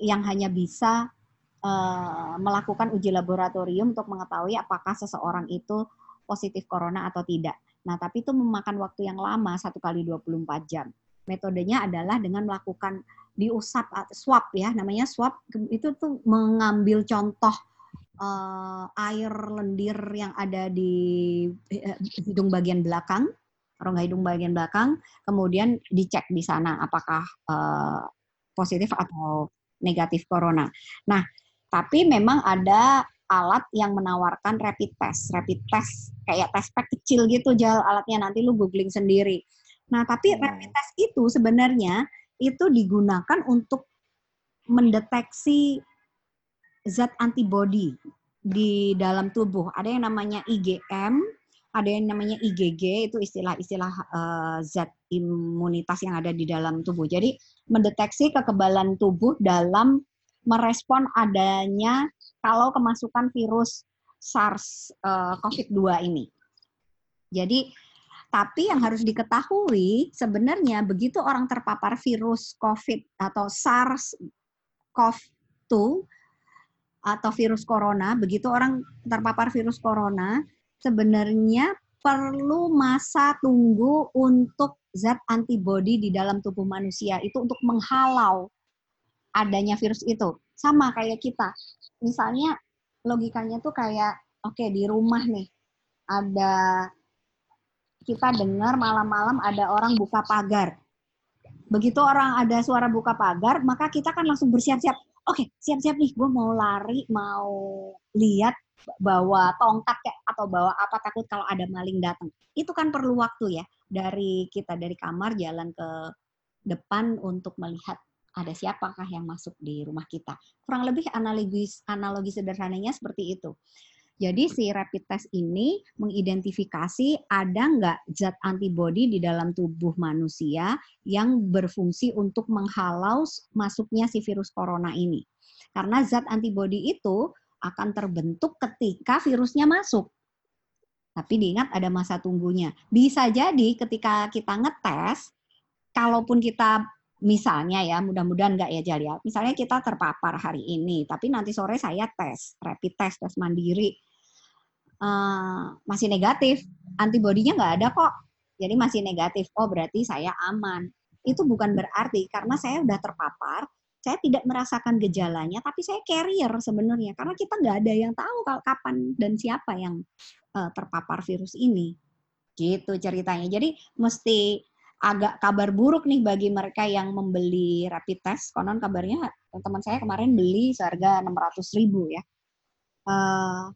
B: yang hanya bisa uh, melakukan uji laboratorium untuk mengetahui apakah seseorang itu positif corona atau tidak. Nah, tapi itu memakan waktu yang lama satu kali 24 jam. Metodenya adalah dengan melakukan diusap swab ya namanya swab itu tuh mengambil contoh uh, air lendir yang ada di uh, hidung bagian belakang rongga hidung bagian belakang kemudian dicek di sana apakah uh, positif atau negatif corona. Nah, tapi memang ada alat yang menawarkan rapid test, rapid test kayak test pack kecil gitu jal alatnya nanti lu googling sendiri. Nah, tapi hmm. rapid test itu sebenarnya itu digunakan untuk mendeteksi zat antibody di dalam tubuh. Ada yang namanya IgM, ada yang namanya IgG, itu istilah-istilah uh, zat imunitas yang ada di dalam tubuh. Jadi mendeteksi kekebalan tubuh dalam merespon adanya kalau kemasukan virus SARS uh, eh, COVID-2 ini. Jadi tapi yang harus diketahui sebenarnya begitu orang terpapar virus COVID atau SARS-CoV-2 atau virus corona, begitu orang terpapar virus corona, sebenarnya perlu masa tunggu untuk zat antibodi di dalam tubuh manusia itu untuk menghalau adanya virus itu. Sama kayak kita. Misalnya logikanya tuh kayak oke okay, di rumah nih ada kita dengar malam-malam ada orang buka pagar. Begitu orang ada suara buka pagar, maka kita kan langsung bersiap-siap. Oke, okay, siap-siap nih, gue mau lari, mau lihat bawa tongkat kayak atau bawa apa takut kalau ada maling datang. Itu kan perlu waktu ya dari kita dari kamar jalan ke depan untuk melihat ada siapakah yang masuk di rumah kita. Kurang lebih analogi analogi sederhananya seperti itu. Jadi si rapid test ini mengidentifikasi ada nggak zat antibodi di dalam tubuh manusia yang berfungsi untuk menghalau masuknya si virus corona ini. Karena zat antibodi itu akan terbentuk ketika virusnya masuk. Tapi diingat ada masa tunggunya. Bisa jadi ketika kita ngetes, kalaupun kita misalnya ya, mudah-mudahan nggak ya Jalia, misalnya kita terpapar hari ini, tapi nanti sore saya tes, rapid test, tes mandiri, uh, masih negatif, antibodinya nggak ada kok. Jadi masih negatif. Oh, berarti saya aman. Itu bukan berarti karena saya udah terpapar, saya tidak merasakan gejalanya, tapi saya carrier sebenarnya. Karena kita nggak ada yang tahu kapan dan siapa yang uh, terpapar virus ini. Gitu ceritanya. Jadi mesti agak kabar buruk nih bagi mereka yang membeli rapid test. Konon kabarnya teman saya kemarin beli seharga 600 ribu ya. Uh,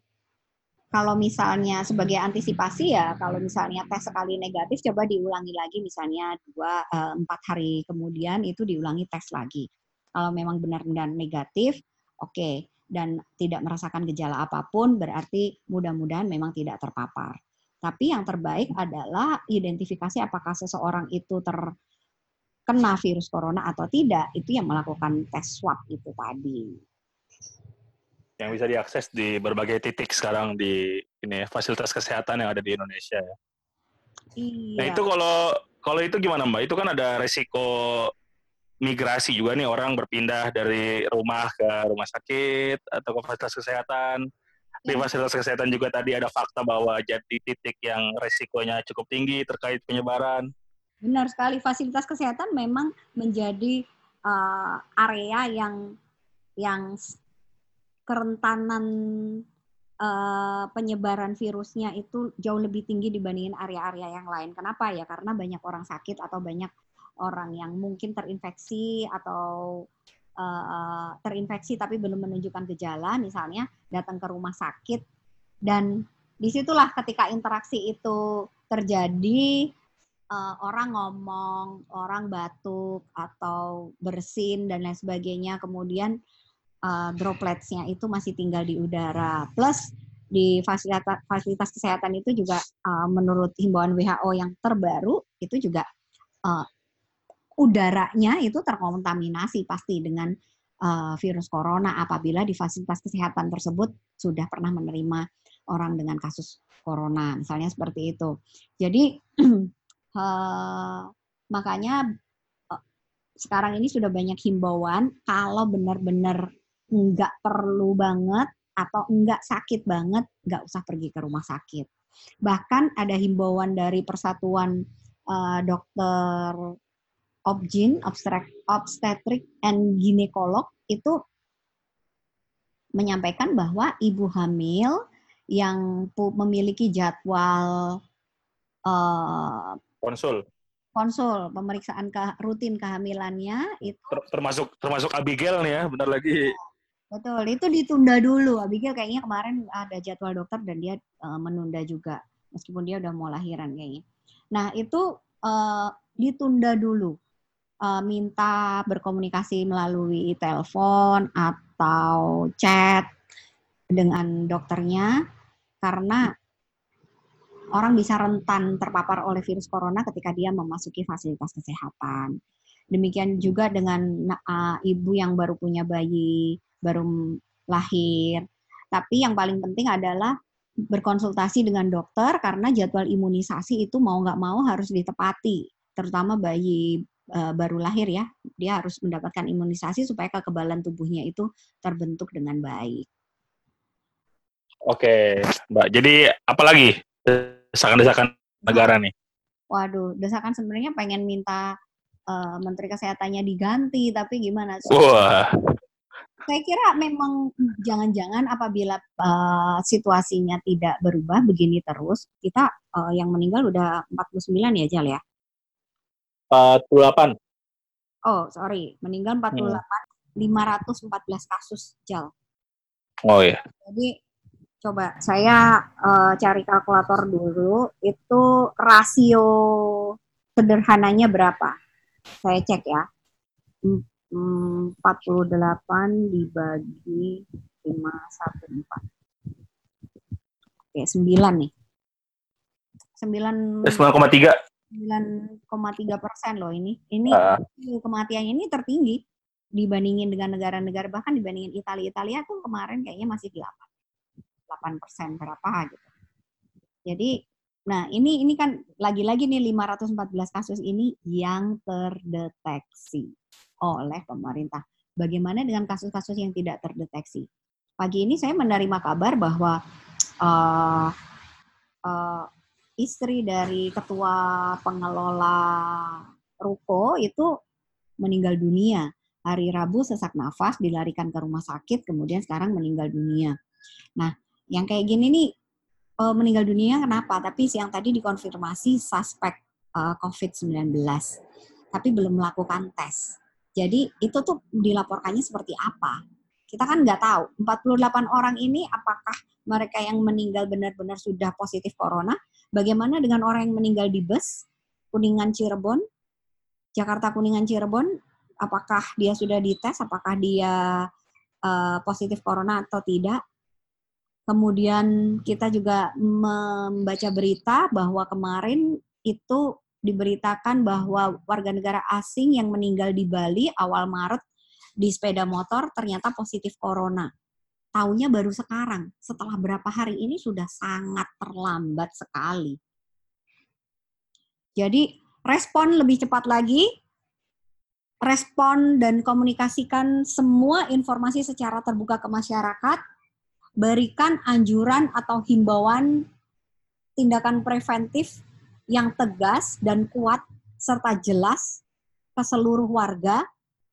B: kalau misalnya sebagai antisipasi ya, kalau misalnya tes sekali negatif, coba diulangi lagi misalnya dua uh, empat hari kemudian itu diulangi tes lagi. Kalau memang benar-benar negatif, oke, okay. dan tidak merasakan gejala apa pun, berarti mudah-mudahan memang tidak terpapar. Tapi yang terbaik adalah identifikasi apakah seseorang itu terkena virus corona atau tidak, itu yang melakukan tes swab itu tadi.
A: Yang bisa diakses di berbagai titik sekarang di ini fasilitas kesehatan yang ada di Indonesia ya. Iya. Nah itu kalau kalau itu gimana Mbak? Itu kan ada resiko migrasi juga nih orang berpindah dari rumah ke rumah sakit atau ke fasilitas kesehatan di fasilitas kesehatan juga tadi ada fakta bahwa jadi titik yang resikonya cukup tinggi terkait penyebaran.
B: Benar sekali, fasilitas kesehatan memang menjadi uh, area yang yang kerentanan uh, penyebaran virusnya itu jauh lebih tinggi dibandingin area-area yang lain. Kenapa ya? Karena banyak orang sakit atau banyak orang yang mungkin terinfeksi atau uh, terinfeksi tapi belum menunjukkan gejala, misalnya datang ke rumah sakit dan di situlah ketika interaksi itu terjadi uh, orang ngomong, orang batuk atau bersin dan lain sebagainya, kemudian uh, dropletsnya itu masih tinggal di udara. Plus di fasilitas fasilitas kesehatan itu juga uh, menurut himbauan WHO yang terbaru itu juga uh, udaranya itu terkontaminasi pasti dengan uh, virus corona apabila di fasilitas kesehatan tersebut sudah pernah menerima orang dengan kasus corona, misalnya seperti itu. Jadi uh, makanya uh, sekarang ini sudah banyak himbauan kalau benar-benar nggak perlu banget atau nggak sakit banget, nggak usah pergi ke rumah sakit. Bahkan ada himbauan dari Persatuan uh, Dokter Obgyn, obstetric and ginekolog itu menyampaikan bahwa ibu hamil yang memiliki jadwal uh,
A: konsul.
B: konsul pemeriksaan ke, rutin kehamilannya itu
A: termasuk termasuk Abigail nih ya benar lagi
B: betul itu ditunda dulu. Abigail kayaknya kemarin ada jadwal dokter dan dia uh, menunda juga meskipun dia udah mau lahiran kayaknya. Nah itu uh, ditunda dulu. Uh, minta berkomunikasi melalui telepon atau chat dengan dokternya karena orang bisa rentan terpapar oleh virus corona ketika dia memasuki fasilitas kesehatan. Demikian juga dengan uh, ibu yang baru punya bayi, baru lahir. Tapi yang paling penting adalah berkonsultasi dengan dokter karena jadwal imunisasi itu mau nggak mau harus ditepati, terutama bayi uh, baru lahir ya, dia harus mendapatkan imunisasi supaya kekebalan tubuhnya itu terbentuk dengan baik.
A: Oke, Mbak. Jadi apa lagi desakan-desakan negara nih?
B: Waduh, desakan sebenarnya pengen minta uh, Menteri Kesehatannya diganti, tapi gimana?
A: Wah.
B: Saya kira memang jangan-jangan apabila uh, situasinya tidak berubah begini terus, kita uh, yang meninggal udah 49 ya, Jal ya?
A: 48.
B: Oh, sorry. Meninggal 48. Hmm. 514 kasus, Jal.
A: Oh iya.
B: Jadi coba saya uh, cari kalkulator dulu itu rasio sederhananya berapa? Saya cek ya. 48 dibagi 514. Oke, 9 nih. 9
A: 9,3.
B: 9,3 persen loh ini. Ini uh. kematiannya ini tertinggi dibandingin dengan negara-negara bahkan dibandingin Italia. Italia tuh kemarin kayaknya masih 8 8 persen berapa gitu. Jadi, nah ini ini kan lagi-lagi nih 514 kasus ini yang terdeteksi oleh pemerintah. Bagaimana dengan kasus-kasus yang tidak terdeteksi? Pagi ini saya menerima kabar bahwa uh, uh, istri dari ketua pengelola ruko itu meninggal dunia. Hari Rabu sesak nafas dilarikan ke rumah sakit, kemudian sekarang meninggal dunia. Nah, yang kayak gini nih uh, meninggal dunia kenapa? Tapi siang tadi dikonfirmasi suspek uh, COVID-19, tapi belum melakukan tes. Jadi itu tuh dilaporkannya seperti apa? Kita kan nggak tahu. 48 orang ini apakah mereka yang meninggal benar-benar sudah positif corona? Bagaimana dengan orang yang meninggal di bus Kuningan Cirebon, Jakarta Kuningan Cirebon? Apakah dia sudah dites? Apakah dia uh, positif corona atau tidak? Kemudian kita juga membaca berita bahwa kemarin itu diberitakan bahwa warga negara asing yang meninggal di Bali awal Maret di sepeda motor ternyata positif corona. Taunya baru sekarang, setelah berapa hari ini sudah sangat terlambat sekali. Jadi respon lebih cepat lagi, respon dan komunikasikan semua informasi secara terbuka ke masyarakat, berikan anjuran atau himbauan tindakan preventif yang tegas dan kuat serta jelas ke seluruh warga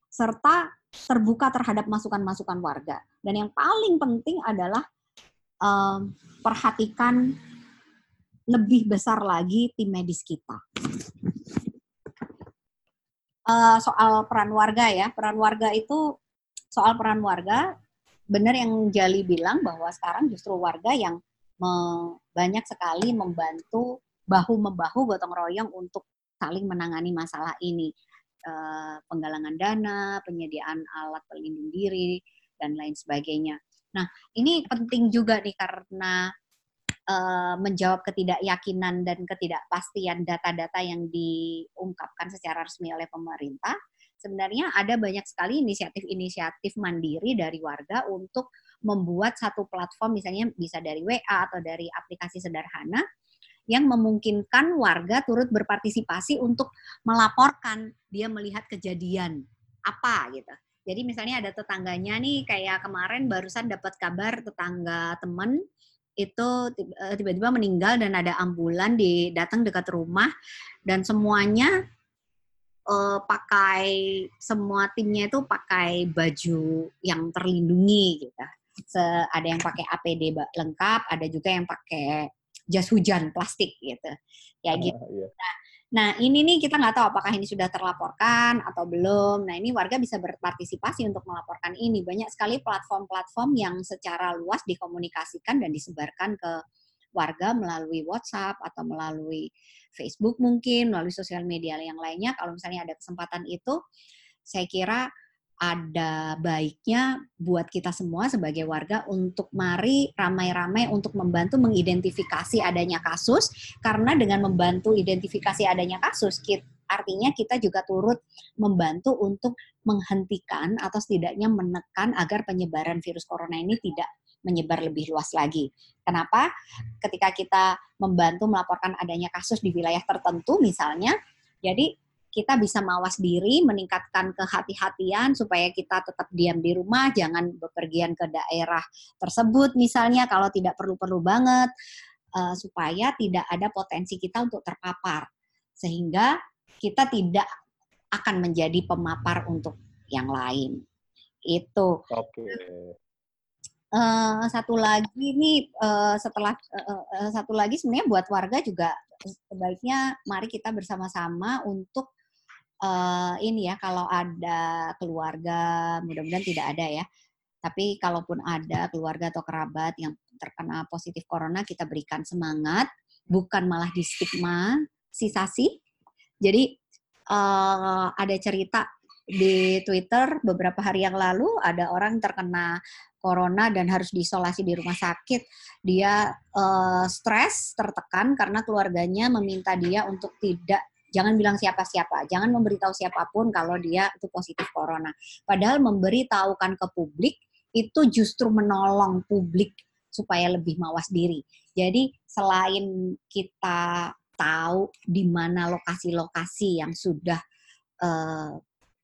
B: serta terbuka terhadap masukan-masukan warga. Dan yang paling penting adalah um, perhatikan lebih besar lagi tim medis kita. Uh, soal peran warga ya, peran warga itu soal peran warga benar yang Jali bilang bahwa sekarang justru warga yang banyak sekali membantu bahu membahu gotong royong untuk saling menangani masalah ini. E, penggalangan dana penyediaan alat pelindung diri dan lain sebagainya. Nah ini penting juga nih karena e, menjawab ketidakyakinan dan ketidakpastian data-data yang diungkapkan secara resmi oleh pemerintah. Sebenarnya ada banyak sekali inisiatif-inisiatif mandiri dari warga untuk membuat satu platform misalnya bisa dari WA atau dari aplikasi sederhana yang memungkinkan warga turut berpartisipasi untuk melaporkan dia melihat kejadian apa gitu. Jadi misalnya ada tetangganya nih kayak kemarin barusan dapat kabar tetangga temen itu eh, tiba-tiba meninggal dan ada ambulan di datang dekat rumah dan semuanya uh, pakai semua timnya itu pakai baju yang terlindungi gitu. Se, ada yang pakai APD lengkap, ada juga yang pakai jas hujan plastik gitu. Ya gitu. Uh. Nah, nah, ini nih kita nggak tahu apakah ini sudah terlaporkan atau belum. Nah, ini warga bisa berpartisipasi untuk melaporkan ini. Banyak sekali platform-platform yang secara luas dikomunikasikan dan disebarkan ke warga melalui WhatsApp atau melalui Facebook mungkin, melalui sosial media yang lainnya. Kalau misalnya ada kesempatan itu, saya kira ada baiknya buat kita semua sebagai warga untuk mari ramai-ramai untuk membantu mengidentifikasi adanya kasus karena dengan membantu identifikasi adanya kasus kita, artinya kita juga turut membantu untuk menghentikan atau setidaknya menekan agar penyebaran virus corona ini tidak menyebar lebih luas lagi. Kenapa? Ketika kita membantu melaporkan adanya kasus di wilayah tertentu misalnya, jadi kita bisa mawas diri, meningkatkan kehati-hatian supaya kita tetap diam di rumah, jangan bepergian ke daerah tersebut misalnya kalau tidak perlu-perlu banget, uh, supaya tidak ada potensi kita untuk terpapar. Sehingga kita tidak akan menjadi pemapar untuk yang lain. Itu. Oke. Okay. Uh, satu lagi nih uh, setelah uh, uh, satu lagi sebenarnya buat warga juga sebaiknya mari kita bersama-sama untuk uh, ini ya kalau ada keluarga mudah-mudahan tidak ada ya tapi kalaupun ada keluarga atau kerabat yang terkena positif corona kita berikan semangat bukan malah di stigma sisasi jadi uh, ada cerita di Twitter beberapa hari yang lalu ada orang terkena corona dan harus diisolasi di rumah sakit. Dia uh, stres, tertekan karena keluarganya meminta dia untuk tidak jangan bilang siapa-siapa, jangan memberitahu siapa pun kalau dia itu positif corona. Padahal memberitahukan ke publik itu justru menolong publik supaya lebih mawas diri. Jadi selain kita tahu di mana lokasi-lokasi yang sudah uh,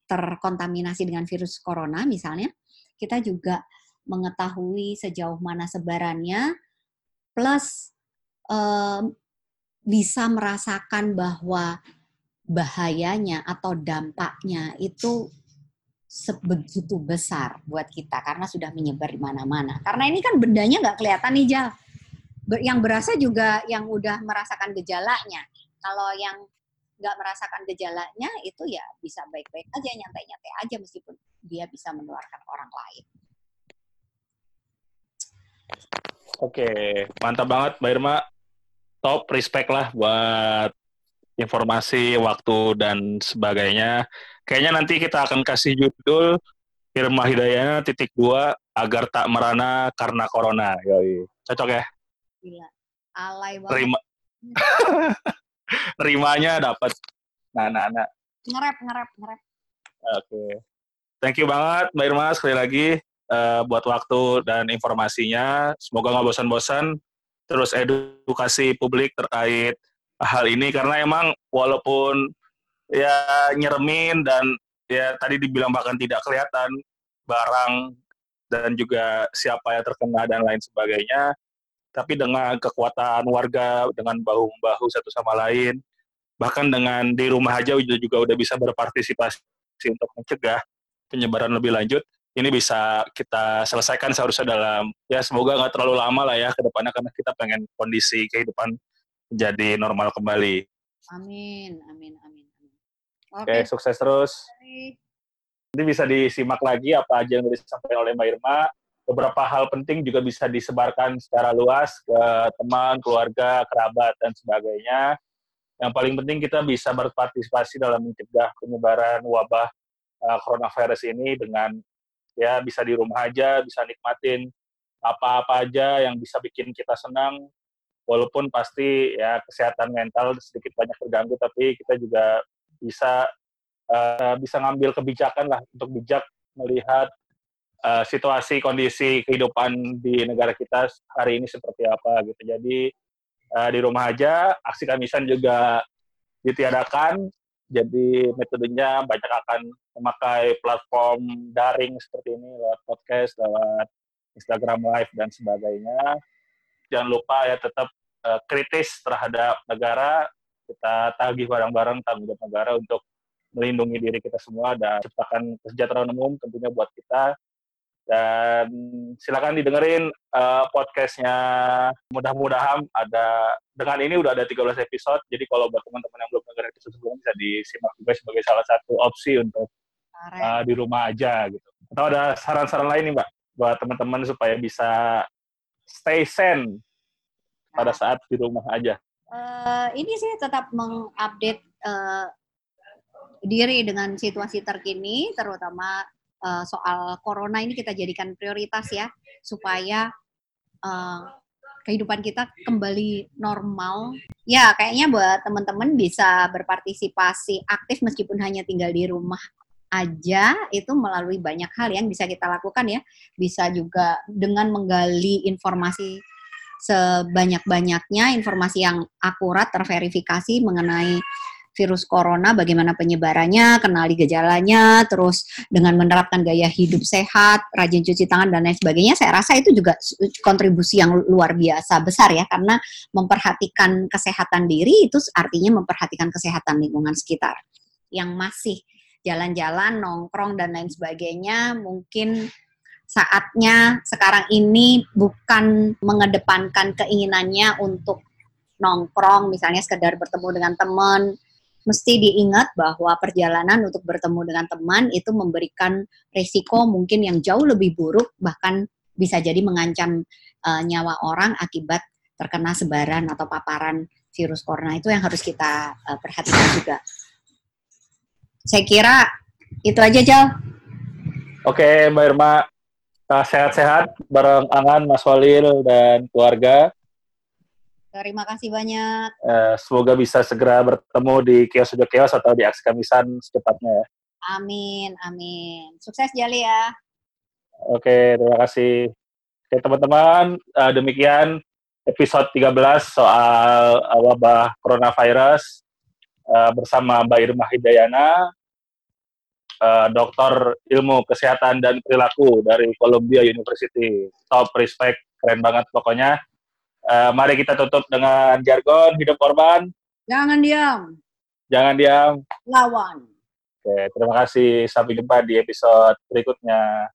B: terkontaminasi dengan virus corona misalnya, kita juga mengetahui sejauh mana sebarannya, plus um, bisa merasakan bahwa bahayanya atau dampaknya itu sebegitu besar buat kita karena sudah menyebar di mana-mana. Karena ini kan bendanya nggak kelihatan nih Jal. Yang berasa juga yang udah merasakan gejalanya. Kalau yang nggak merasakan gejalanya itu ya bisa baik-baik aja, nyantai-nyantai aja meskipun dia bisa menularkan orang lain.
A: Oke, mantap banget Mbak Irma. Top, respect lah buat informasi, waktu, dan sebagainya. Kayaknya nanti kita akan kasih judul Irma Hidayana titik dua agar tak merana karena corona. Yoi. Cocok ya?
B: Gila. Alay banget.
A: Terima. Terimanya dapat. Nah, nah, nah.
B: Ngerep, ngerep, ngerep.
A: Oke. Okay. Thank you banget Mbak Irma sekali lagi uh, buat waktu dan informasinya. Semoga nggak bosan-bosan terus edukasi publik terkait hal ini karena emang walaupun ya nyeremin dan ya tadi dibilang bahkan tidak kelihatan barang dan juga siapa yang terkena dan lain sebagainya tapi dengan kekuatan warga dengan bahu-bahu satu sama lain bahkan dengan di rumah aja juga udah bisa berpartisipasi untuk mencegah penyebaran lebih lanjut ini bisa kita selesaikan seharusnya dalam ya semoga nggak terlalu lama lah ya ke depannya karena kita pengen kondisi kehidupan menjadi normal kembali.
B: Amin, amin, amin.
A: Oke, okay. sukses terus. Nanti bisa disimak lagi apa aja yang disampaikan oleh Mbak Irma. Beberapa hal penting juga bisa disebarkan secara luas ke teman, keluarga, kerabat, dan sebagainya. Yang paling penting kita bisa berpartisipasi dalam mencegah penyebaran wabah uh, coronavirus ini dengan ya bisa di rumah aja, bisa nikmatin apa-apa aja yang bisa bikin kita senang, walaupun pasti ya kesehatan mental sedikit banyak terganggu tapi kita juga bisa uh, bisa ngambil kebijakan lah untuk bijak melihat uh, situasi kondisi kehidupan di negara kita hari ini seperti apa gitu. Jadi uh, di rumah aja aksi kamisan juga ditiadakan jadi metodenya banyak akan memakai platform daring seperti ini lewat podcast lewat Instagram Live dan sebagainya jangan lupa ya tetap uh, kritis terhadap negara. Kita tagih bareng-bareng tanggung jawab negara untuk melindungi diri kita semua dan ciptakan kesejahteraan umum tentunya buat kita. Dan silakan didengerin uh, podcastnya. Mudah-mudahan ada dengan ini udah ada 13 episode jadi kalau buat teman-teman yang belum dengerin episode sebelumnya bisa disimak juga sebagai salah satu opsi untuk uh, di rumah aja gitu. Atau ada saran-saran lain nih mbak buat teman-teman supaya bisa stay sane pada nah. saat di rumah aja?
B: Uh, ini sih tetap mengupdate uh, diri dengan situasi terkini, terutama uh, soal corona ini kita jadikan prioritas ya, supaya uh, kehidupan kita kembali normal. Ya, kayaknya buat teman-teman bisa berpartisipasi aktif meskipun hanya tinggal di rumah aja itu melalui banyak hal yang bisa kita lakukan ya. Bisa juga dengan menggali informasi sebanyak-banyaknya informasi yang akurat terverifikasi mengenai virus corona, bagaimana penyebarannya, kenali gejalanya, terus dengan menerapkan gaya hidup sehat, rajin cuci tangan dan lain sebagainya, saya rasa itu juga kontribusi yang luar biasa besar ya, karena memperhatikan kesehatan diri itu artinya memperhatikan kesehatan lingkungan sekitar. Yang masih jalan-jalan, nongkrong dan lain sebagainya, mungkin saatnya sekarang ini bukan mengedepankan keinginannya untuk nongkrong, misalnya sekedar bertemu dengan teman, mesti diingat bahwa perjalanan untuk bertemu dengan teman itu memberikan risiko mungkin yang jauh lebih buruk, bahkan bisa jadi mengancam uh, nyawa orang akibat terkena sebaran atau paparan virus corona itu yang harus kita uh, perhatikan juga. Saya kira itu aja, Jal.
A: Oke, Mbak Irma ah, sehat-sehat bareng Angan, Mas Walil, dan keluarga.
B: Terima kasih banyak.
A: Uh, semoga bisa segera bertemu di kios sudah kios atau di aksi kamisan secepatnya.
B: Amin, amin. Sukses Jali ya.
A: Oke, terima kasih. Oke, teman-teman, uh, demikian episode 13 soal wabah coronavirus uh, bersama Mbak Irma Hidayana uh, doktor ilmu kesehatan dan perilaku dari Columbia University. Top respect, keren banget pokoknya. Uh, mari kita tutup dengan jargon hidup korban.
B: Jangan diam.
A: Jangan diam.
B: Lawan.
A: Oke, terima kasih. Sampai jumpa di episode berikutnya.